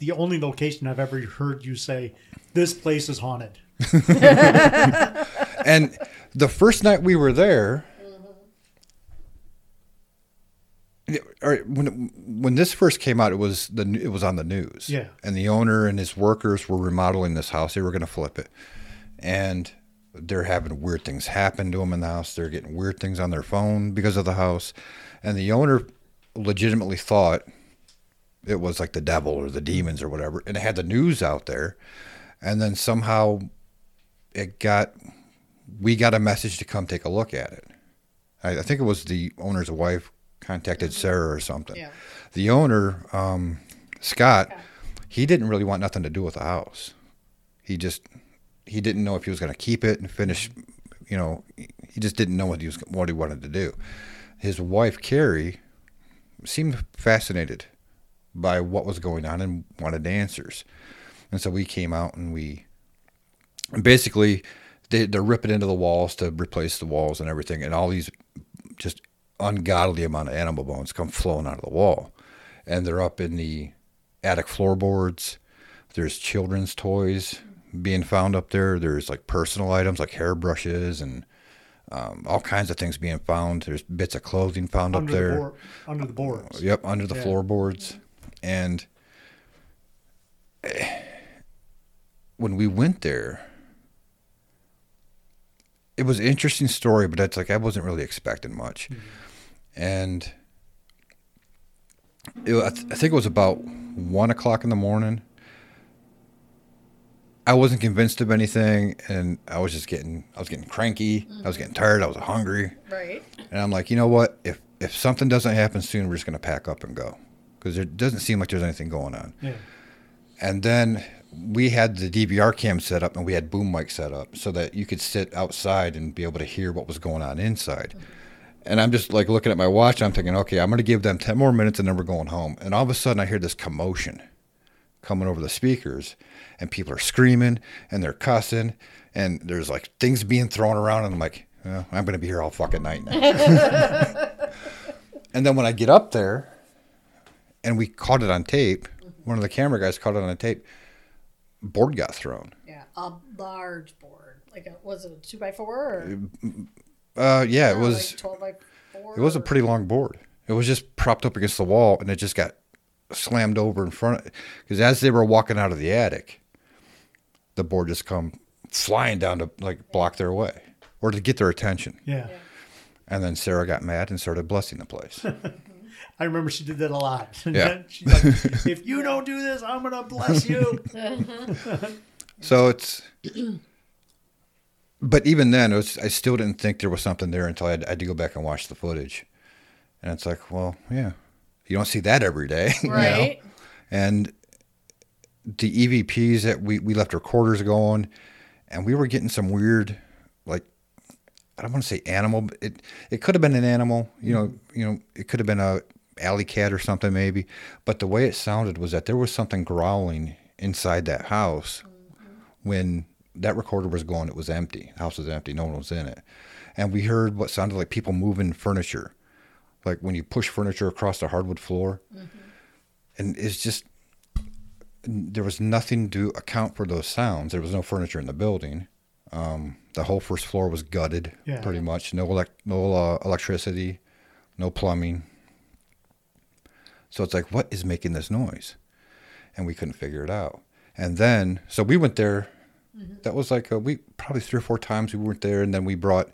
the only location I've ever heard you say, this place is haunted. [LAUGHS] And the first night we were there, when when this first came out, it was the it was on the news. Yeah. And the owner and his workers were remodeling this house. They were going to flip it, and they're having weird things happen to them in the house. They're getting weird things on their phone because of the house, and the owner legitimately thought it was like the devil or the demons or whatever, and it had the news out there, and then somehow it got we got a message to come take a look at it. I, I think it was the owner's wife contacted Sarah or something. Yeah. The owner, um, Scott, he didn't really want nothing to do with the house. He just he didn't know if he was going to keep it and finish. You know, he just didn't know what he was what he wanted to do. His wife Carrie seemed fascinated by what was going on and wanted answers. And so we came out and we basically they, they're ripping into the walls to replace the walls and everything, and all these just ungodly amount of animal bones come flowing out of the wall, and they're up in the attic floorboards. There's children's toys being found up there. There's like personal items like hairbrushes and um, all kinds of things being found. There's bits of clothing found under up there. the board, under the boards. Yep, under the Yeah. floorboards. And eh, when we went there, it was an interesting story, but that's like I wasn't really expecting much. And it, I, th- I think it was about one o'clock in the morning. I wasn't convinced of anything, and I was just getting, I was getting cranky. I was mm-hmm. getting tired. I was hungry. Right. And I'm like, you know what? If if something doesn't happen soon, we're just gonna pack up and go because it doesn't seem like there's anything going on. Yeah. And then we had the DVR cam set up and we had boom mic set up so that you could sit outside and be able to hear what was going on inside. Mm-hmm. And I'm just like looking at my watch. I'm thinking, okay, I'm gonna give them ten more minutes and then we're going home. And all of a sudden, I hear this commotion coming over the speakers, and people are screaming and they're cussing, and there's like things being thrown around, and I'm like, well, I'm gonna be here all fucking night now. [LAUGHS] and then when I get up there, and we caught it on tape, one of the camera guys caught it on a tape. Board got thrown. Yeah. A large board. Like a was it a two by four or uh, Uh, yeah, it was. like twelve by four? It was a pretty long board. It was just propped up against the wall, and it just got slammed over in front. Because as they were walking out of the attic, the board just come flying down to like block their way or to get their attention. Yeah. And then Sarah got mad and started blessing the place. [LAUGHS] I remember she did that a lot. [LAUGHS] Yeah. [LAUGHS] She's like, if you don't do this, I'm gonna bless you. so it's. [CLEARS THROAT] But even then, it was, I still didn't think there was something there until I had, I had to go back and watch the footage. And it's like, well, yeah, you don't see that every day. [LAUGHS] you know? Right. and the EVPs that we, we left recorders going, and we were getting some weird, like I don't want to say animal, but it it could have been an animal, you know, you know, it could have been a alley cat or something maybe, but the way it sounded was that there was something growling inside that house mm-hmm. when that recorder was going. It was empty, the house was empty, no one was in it, and we heard what sounded like people moving furniture, like when you push furniture across the hardwood floor and it's just there was nothing to account for those sounds. There was no furniture in the building. Um, the whole first floor was gutted, Yeah. pretty much. No elec- no uh, electricity, no plumbing. So it's like, what is making this noise? And we couldn't figure it out. And then, so we went there. That was like a week, probably three or four times we weren't there, and then we brought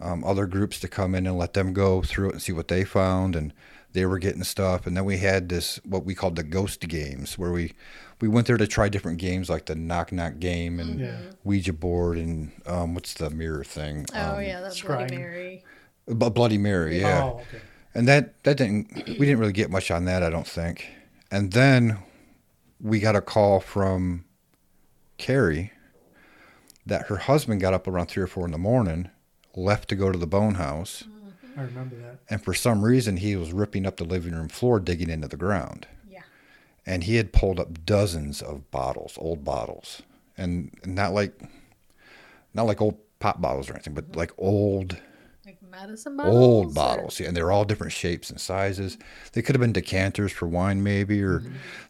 um, other groups to come in and let them go through it and see what they found, and they were getting stuff. And then we had this what we called the ghost games, where we we went there to try different games like the knock knock game and Yeah. Ouija board and um, what's the mirror thing? Oh Um, yeah, that's Scribe. Bloody Mary. B- Bloody Mary, yeah. Oh, okay. And that that didn't we didn't really get much on that, I don't think. And then we got a call from Carrie that her husband got up around three or four in the morning, left to go to the bone house, mm-hmm. I remember that. and for some reason he was ripping up the living room floor, digging into the ground. Yeah. And he had pulled up dozens of bottles, old bottles. And not like not like old pop bottles or anything, but like mm-hmm. old Like medicine bottles. old or- bottles, yeah, and they're all different shapes and sizes. Mm-hmm. They could have been decanters for wine, maybe, or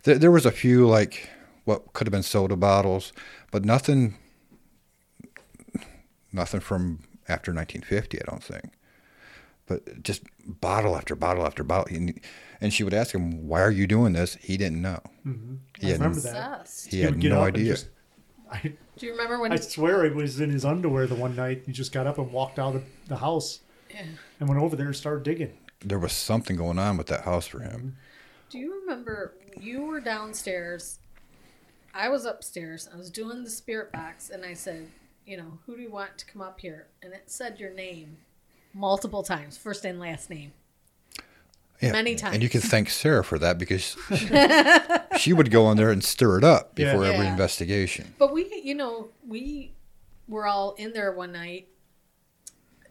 there, there was a few like what could have been soda bottles, but nothing, nothing from after 1950. I don't think, but just bottle after bottle after bottle. And, and she would ask him, "Why are you doing this?" He didn't know. hmm He I had, remember that. He He had no idea. just [LAUGHS] I, Do you remember when? I swear he was in his underwear the one night. He just got up and walked out of the house Yeah. and went over there and started digging. There was something going on with that house for him. Do you remember you were downstairs? I was upstairs. I was doing the spirit box, and I said, you know, who do you want to come up here? And it said your name multiple times, first and last name. Yeah. Many times. And you can thank Sarah for that because [LAUGHS] she would go on there and stir it up Yeah. before every Yeah. investigation. But we, you know, we were all in there one night.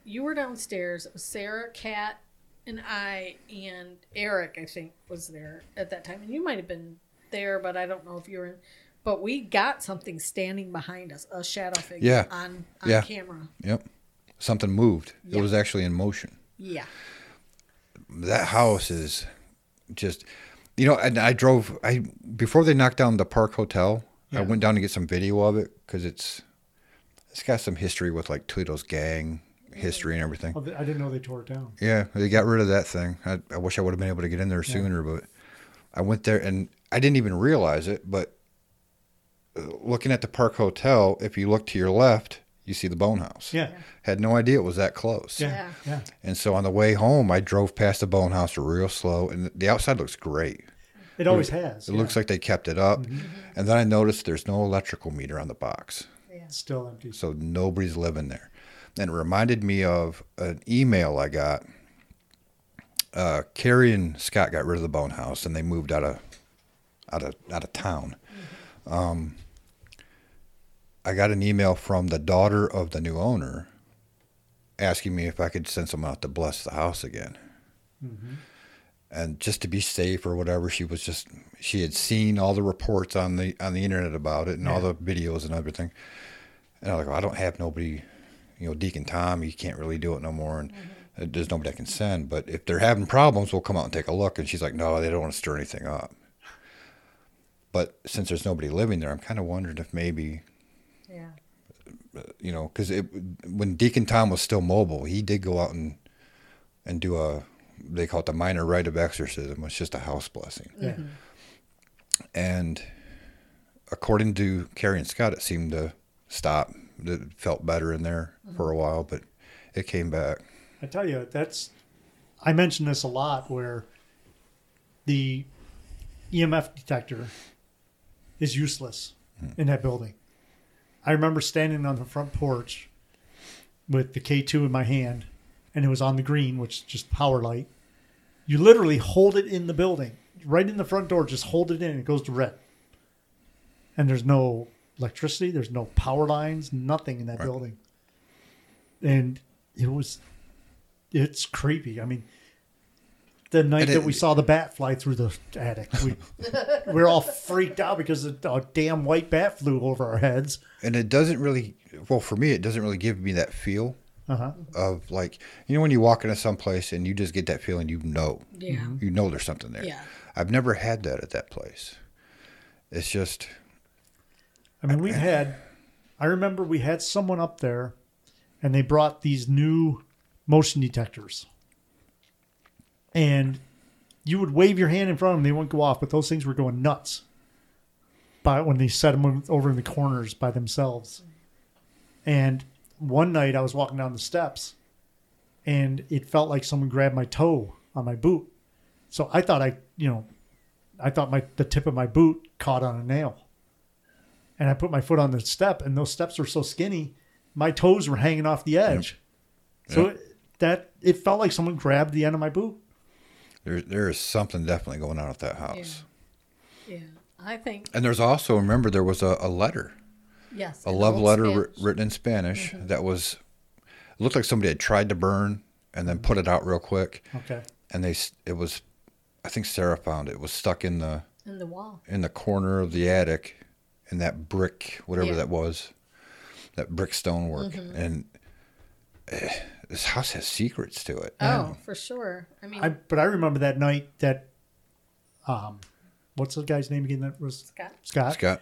You were downstairs. It was Sarah, Kat, and I, and Eric, I think, was there at that time. And you might have been there, but I don't know if you were in. But we got something standing behind us, a shadow figure Yeah. on, on Yeah. camera. Yep. Something moved. Yeah. It was actually in motion. Yeah. That house is just, you know, and I drove, I before they knocked down the Park Hotel, Yeah. I went down to get some video of it because it's, it's got some history with like Toledo's gang history and everything. Oh, I didn't know they tore it down. Yeah, they got rid of that thing. I, I wish I would have been able to get in there sooner, but I went there and I didn't even realize it. But looking at the Park Hotel, if you look to your left, you see the Bone House. Yeah. Had no idea it was that close. Yeah. Yeah. Yeah. And so on the way home, I drove past the Bone House real slow, and the outside looks great. It always has. It yeah. looks like they kept it up. And then I noticed there's no electrical meter on the box. Yeah. Still empty. So nobody's living there. And it reminded me of an email I got. Uh, Carrie and Scott got rid of the Bone House, and they moved out of out of out of town. Um, I got an email from the daughter of the new owner, asking me if I could send someone out to bless the house again. And just to be safe or whatever, she was just she had seen all the reports on the on the internet about it and all the videos and everything. And I'm like, well, I don't have nobody, you know, Deacon Tom, he can't really do it no more. And uh, there's nobody I can send. But if they're having problems, we'll come out and take a look. And she's like, no, they don't want to stir anything up. But since there's nobody living there, I'm kind of wondering if maybe, Yeah. You know, because when Deacon Tom was still mobile, he did go out and and do a, they call it the minor rite of exorcism. It's just a house blessing. Yeah. Mm-hmm. And according to Carrie and Scott, it seemed to stop. It felt better in there for a mm-hmm. while, but it came back. I tell you, that's I mention this a lot where the EMF detector is useless hmm. in that building. I remember standing on the front porch with the K2 in my hand and it was on the green, which is just power light. You literally hold it in the building, right in the front door, just hold it in and it goes to red. And there's no electricity, there's no power lines, nothing in that Right. building. And it was it's creepy. I mean, the night And that we saw the bat fly through the attic, we we [LAUGHS] were all freaked out because a, a damn white bat flew over our heads. And it doesn't really, well, for me, it doesn't really give me that feel Uh huh. of like, you know, when you walk into some place and you just get that feeling, you know, Yeah. you know there's something there. Yeah. I've never had that at that place. It's just, I mean, we've had. I remember we had someone up there, and they brought these new motion detectors, and you would wave your hand in front of them, they wouldn't go off, but those things were going nuts. By when they set them over in the corners by themselves, and one night I was walking down the steps, and it felt like someone grabbed my toe on my boot, so I thought I, you know, I thought my the tip of my boot caught on a nail and I put my foot on the step, and those steps were so skinny, my toes were hanging off the edge. So Yep. it, that it felt like someone grabbed the end of my boot. There, there is something definitely going on at that house. Yeah. I think And there's also, remember, there was a, a letter, yes. a love letter wri- Spanish. written in Spanish that was, looked like somebody had tried to burn and then put it out real quick. Okay. And they, it was, I think Sarah found it. It was stuck in the, in the wall. in the corner of the attic in that brick, whatever Yeah. that was, that brick stonework. Mm-hmm. And eh, this house has secrets to it. Oh, for sure. I mean, I but I remember that night that, um, what's the guy's name again? That was Scott. Scott. Scott,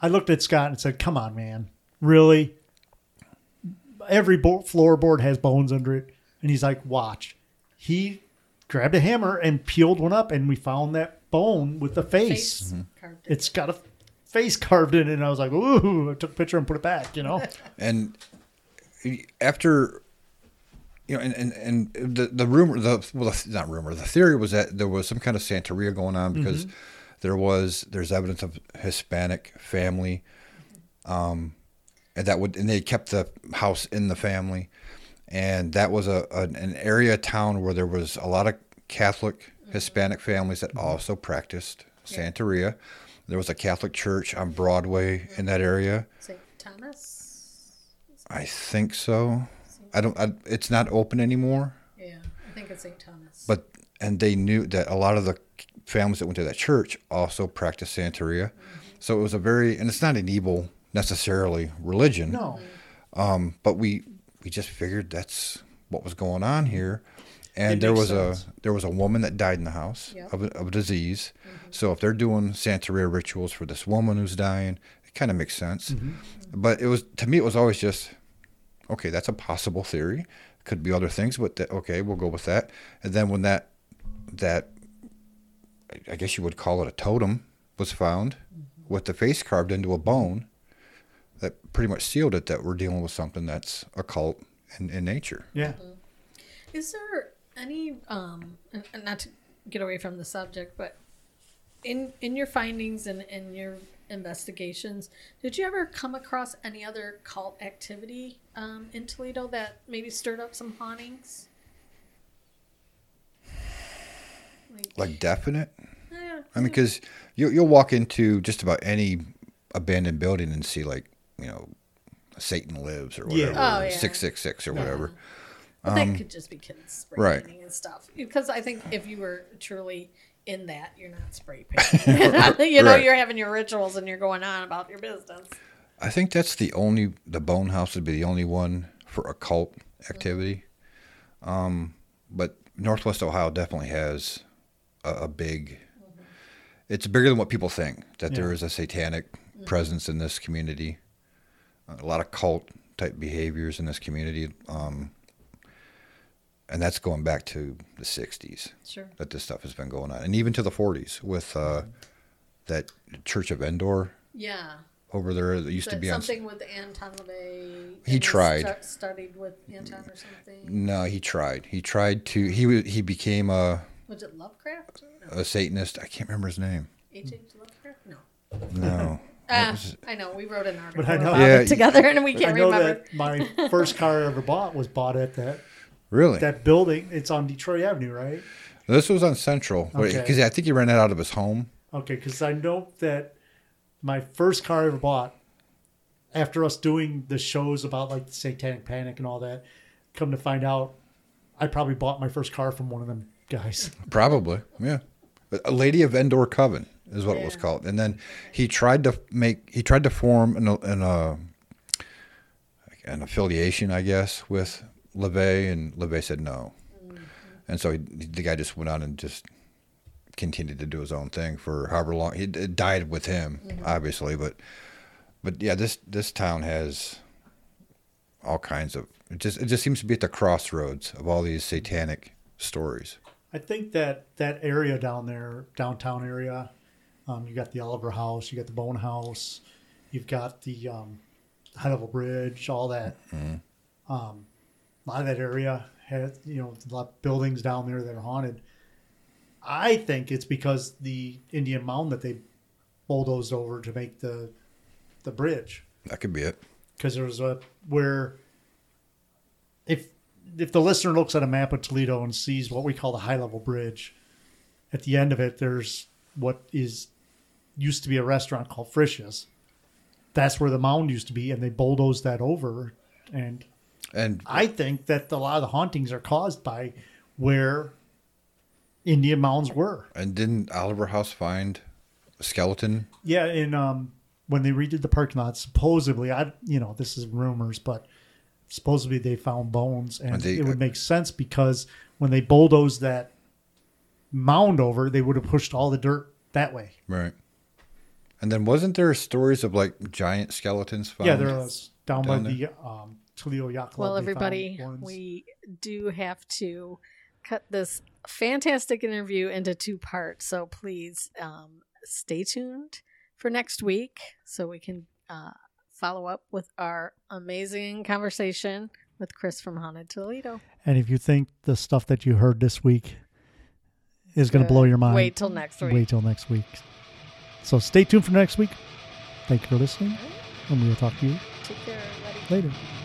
I looked at Scott and said, "Come on, man, really? Every bo- floorboard has bones under it." And he's like, "Watch." He grabbed a hammer and peeled one up, and we found that bone with the face. face carved. It's got a face carved in it. And I was like, ooh, I [LAUGHS] took a picture and put it back, you know? and after you know, and, and, and the the rumor, the well, the, not rumor, the theory was that there was some kind of Santeria going on because mm-hmm. there was there's evidence of Hispanic family, um, and that would and they kept the house in the family, and that was a an, an area town where there was a lot of Catholic mm-hmm. Hispanic families that mm-hmm. also practiced Santeria. There was a Catholic church on Broadway in that area. St. Thomas. I think so. I don't. I, it's not open anymore. Yeah, I think it's St. Thomas. But and they knew that a lot of the families that went to that church also practiced Santeria. So it was a very and it's not an evil necessarily religion. No. Um, but we we just figured that's what was going on here. And It there was sense. a there was a woman that died in the house Yep. of, a, of a disease. So if they're doing Santeria rituals for this woman who's dying, it kind of makes sense. Mm-hmm. But it was to me it was always just okay, that's a possible theory. Could be other things, but that, okay, we'll go with that. And then when that that I guess you would call it a totem was found with the face carved into a bone, that pretty much sealed it that we're dealing with something that's occult in, in nature. Yeah. Is there any um and- and not to get away from the subject, but in in your findings and in your investigations, did you ever come across any other cult activity um, in Toledo that maybe stirred up some hauntings? Like, Like definite. eh, I mean, because you, you'll walk into just about any abandoned building and see like you know Satan lives or Yeah. whatever, Oh, yeah. six six six or whatever. but that could just be kids spray right. painting and stuff. Because I think if you were truly in that, you're not spray [LAUGHS] painting. [LAUGHS] you know, Right. you're having your rituals and you're going on about your business. I think that's the only the Bone House would be the only one for occult activity. Um, but Northwest Ohio definitely has a, a big. It's bigger than what people think. That there Yeah. is a satanic presence in this community, a lot of cult type behaviors in this community, um, and that's going back to the '60s Sure. that this stuff has been going on, and even to the '40s with uh, that Church of Endor Yeah. Over there that used Is to that be on. something with Anton LaVey? He tried. stu- studied with Anton or something. No, he tried. He tried to. He wa- he became a, Was it Lovecraft? No. a Satanist. I can't remember his name. H. Lovecraft. No. No. [LAUGHS] Ah, was I know. We wrote an article But I know- about Yeah, it together, and we can't I know remember. that my [LAUGHS] first car I ever bought was bought at that Really? that building. It's on Detroit Avenue, right? this was on Central Okay. because I think he ran it out of his home. Okay, because I know that my first car I ever bought, after us doing the shows about like the Satanic Panic and all that, come to find out, I probably bought my first car from one of them guys. [LAUGHS] Probably, yeah. A Lady of Endor Coven is what it was called. And then he tried to make. He tried to form an an, uh, an affiliation, I guess, with LaVey, and LaVey said no. And so he, the guy just went on and just continued to do his own thing for however long. He it died with him, obviously, but but yeah, this this town has all kinds of. It just it just seems to be at the crossroads of all these satanic stories. I think that that area down there, downtown area, um, you got the Oliver House, you got the Bone House, you've got the um, High Level Bridge, all that. Mm-hmm. Um, a lot of that area has, you know, a lot of buildings down there that are haunted. I think it's because the Indian Mound that they bulldozed over to make the the bridge That could be it. because there was a where if if the listener looks at a map of Toledo and sees what we call the high level bridge, at the end of it there's what is used to be a restaurant called Frisch's. That's where the mound used to be, and they bulldozed that over. And And I think that a lot of the hauntings are caused by where Indian mounds were. And didn't Oliver House find a skeleton? Yeah, and um, when they redid the parking lot, supposedly, I you know this is rumors, but supposedly they found bones, and And they- it would make sense because when they bulldozed that mound over, they would have pushed all the dirt that way. Right. And then wasn't there stories of like giant skeletons found? yeah, there was down, down by the um, Toledo Yacht Club. Well, everybody, we do have to cut this fantastic interview into two parts. So please um, stay tuned for next week so we can uh, follow up with our amazing conversation with Chris from Haunted Toledo. And if you think the stuff that you heard this week is going to blow your mind, Wait till next week. Wait till next week. So stay tuned for next week. Thank you for listening, and we will talk to you Take care, everybody. later.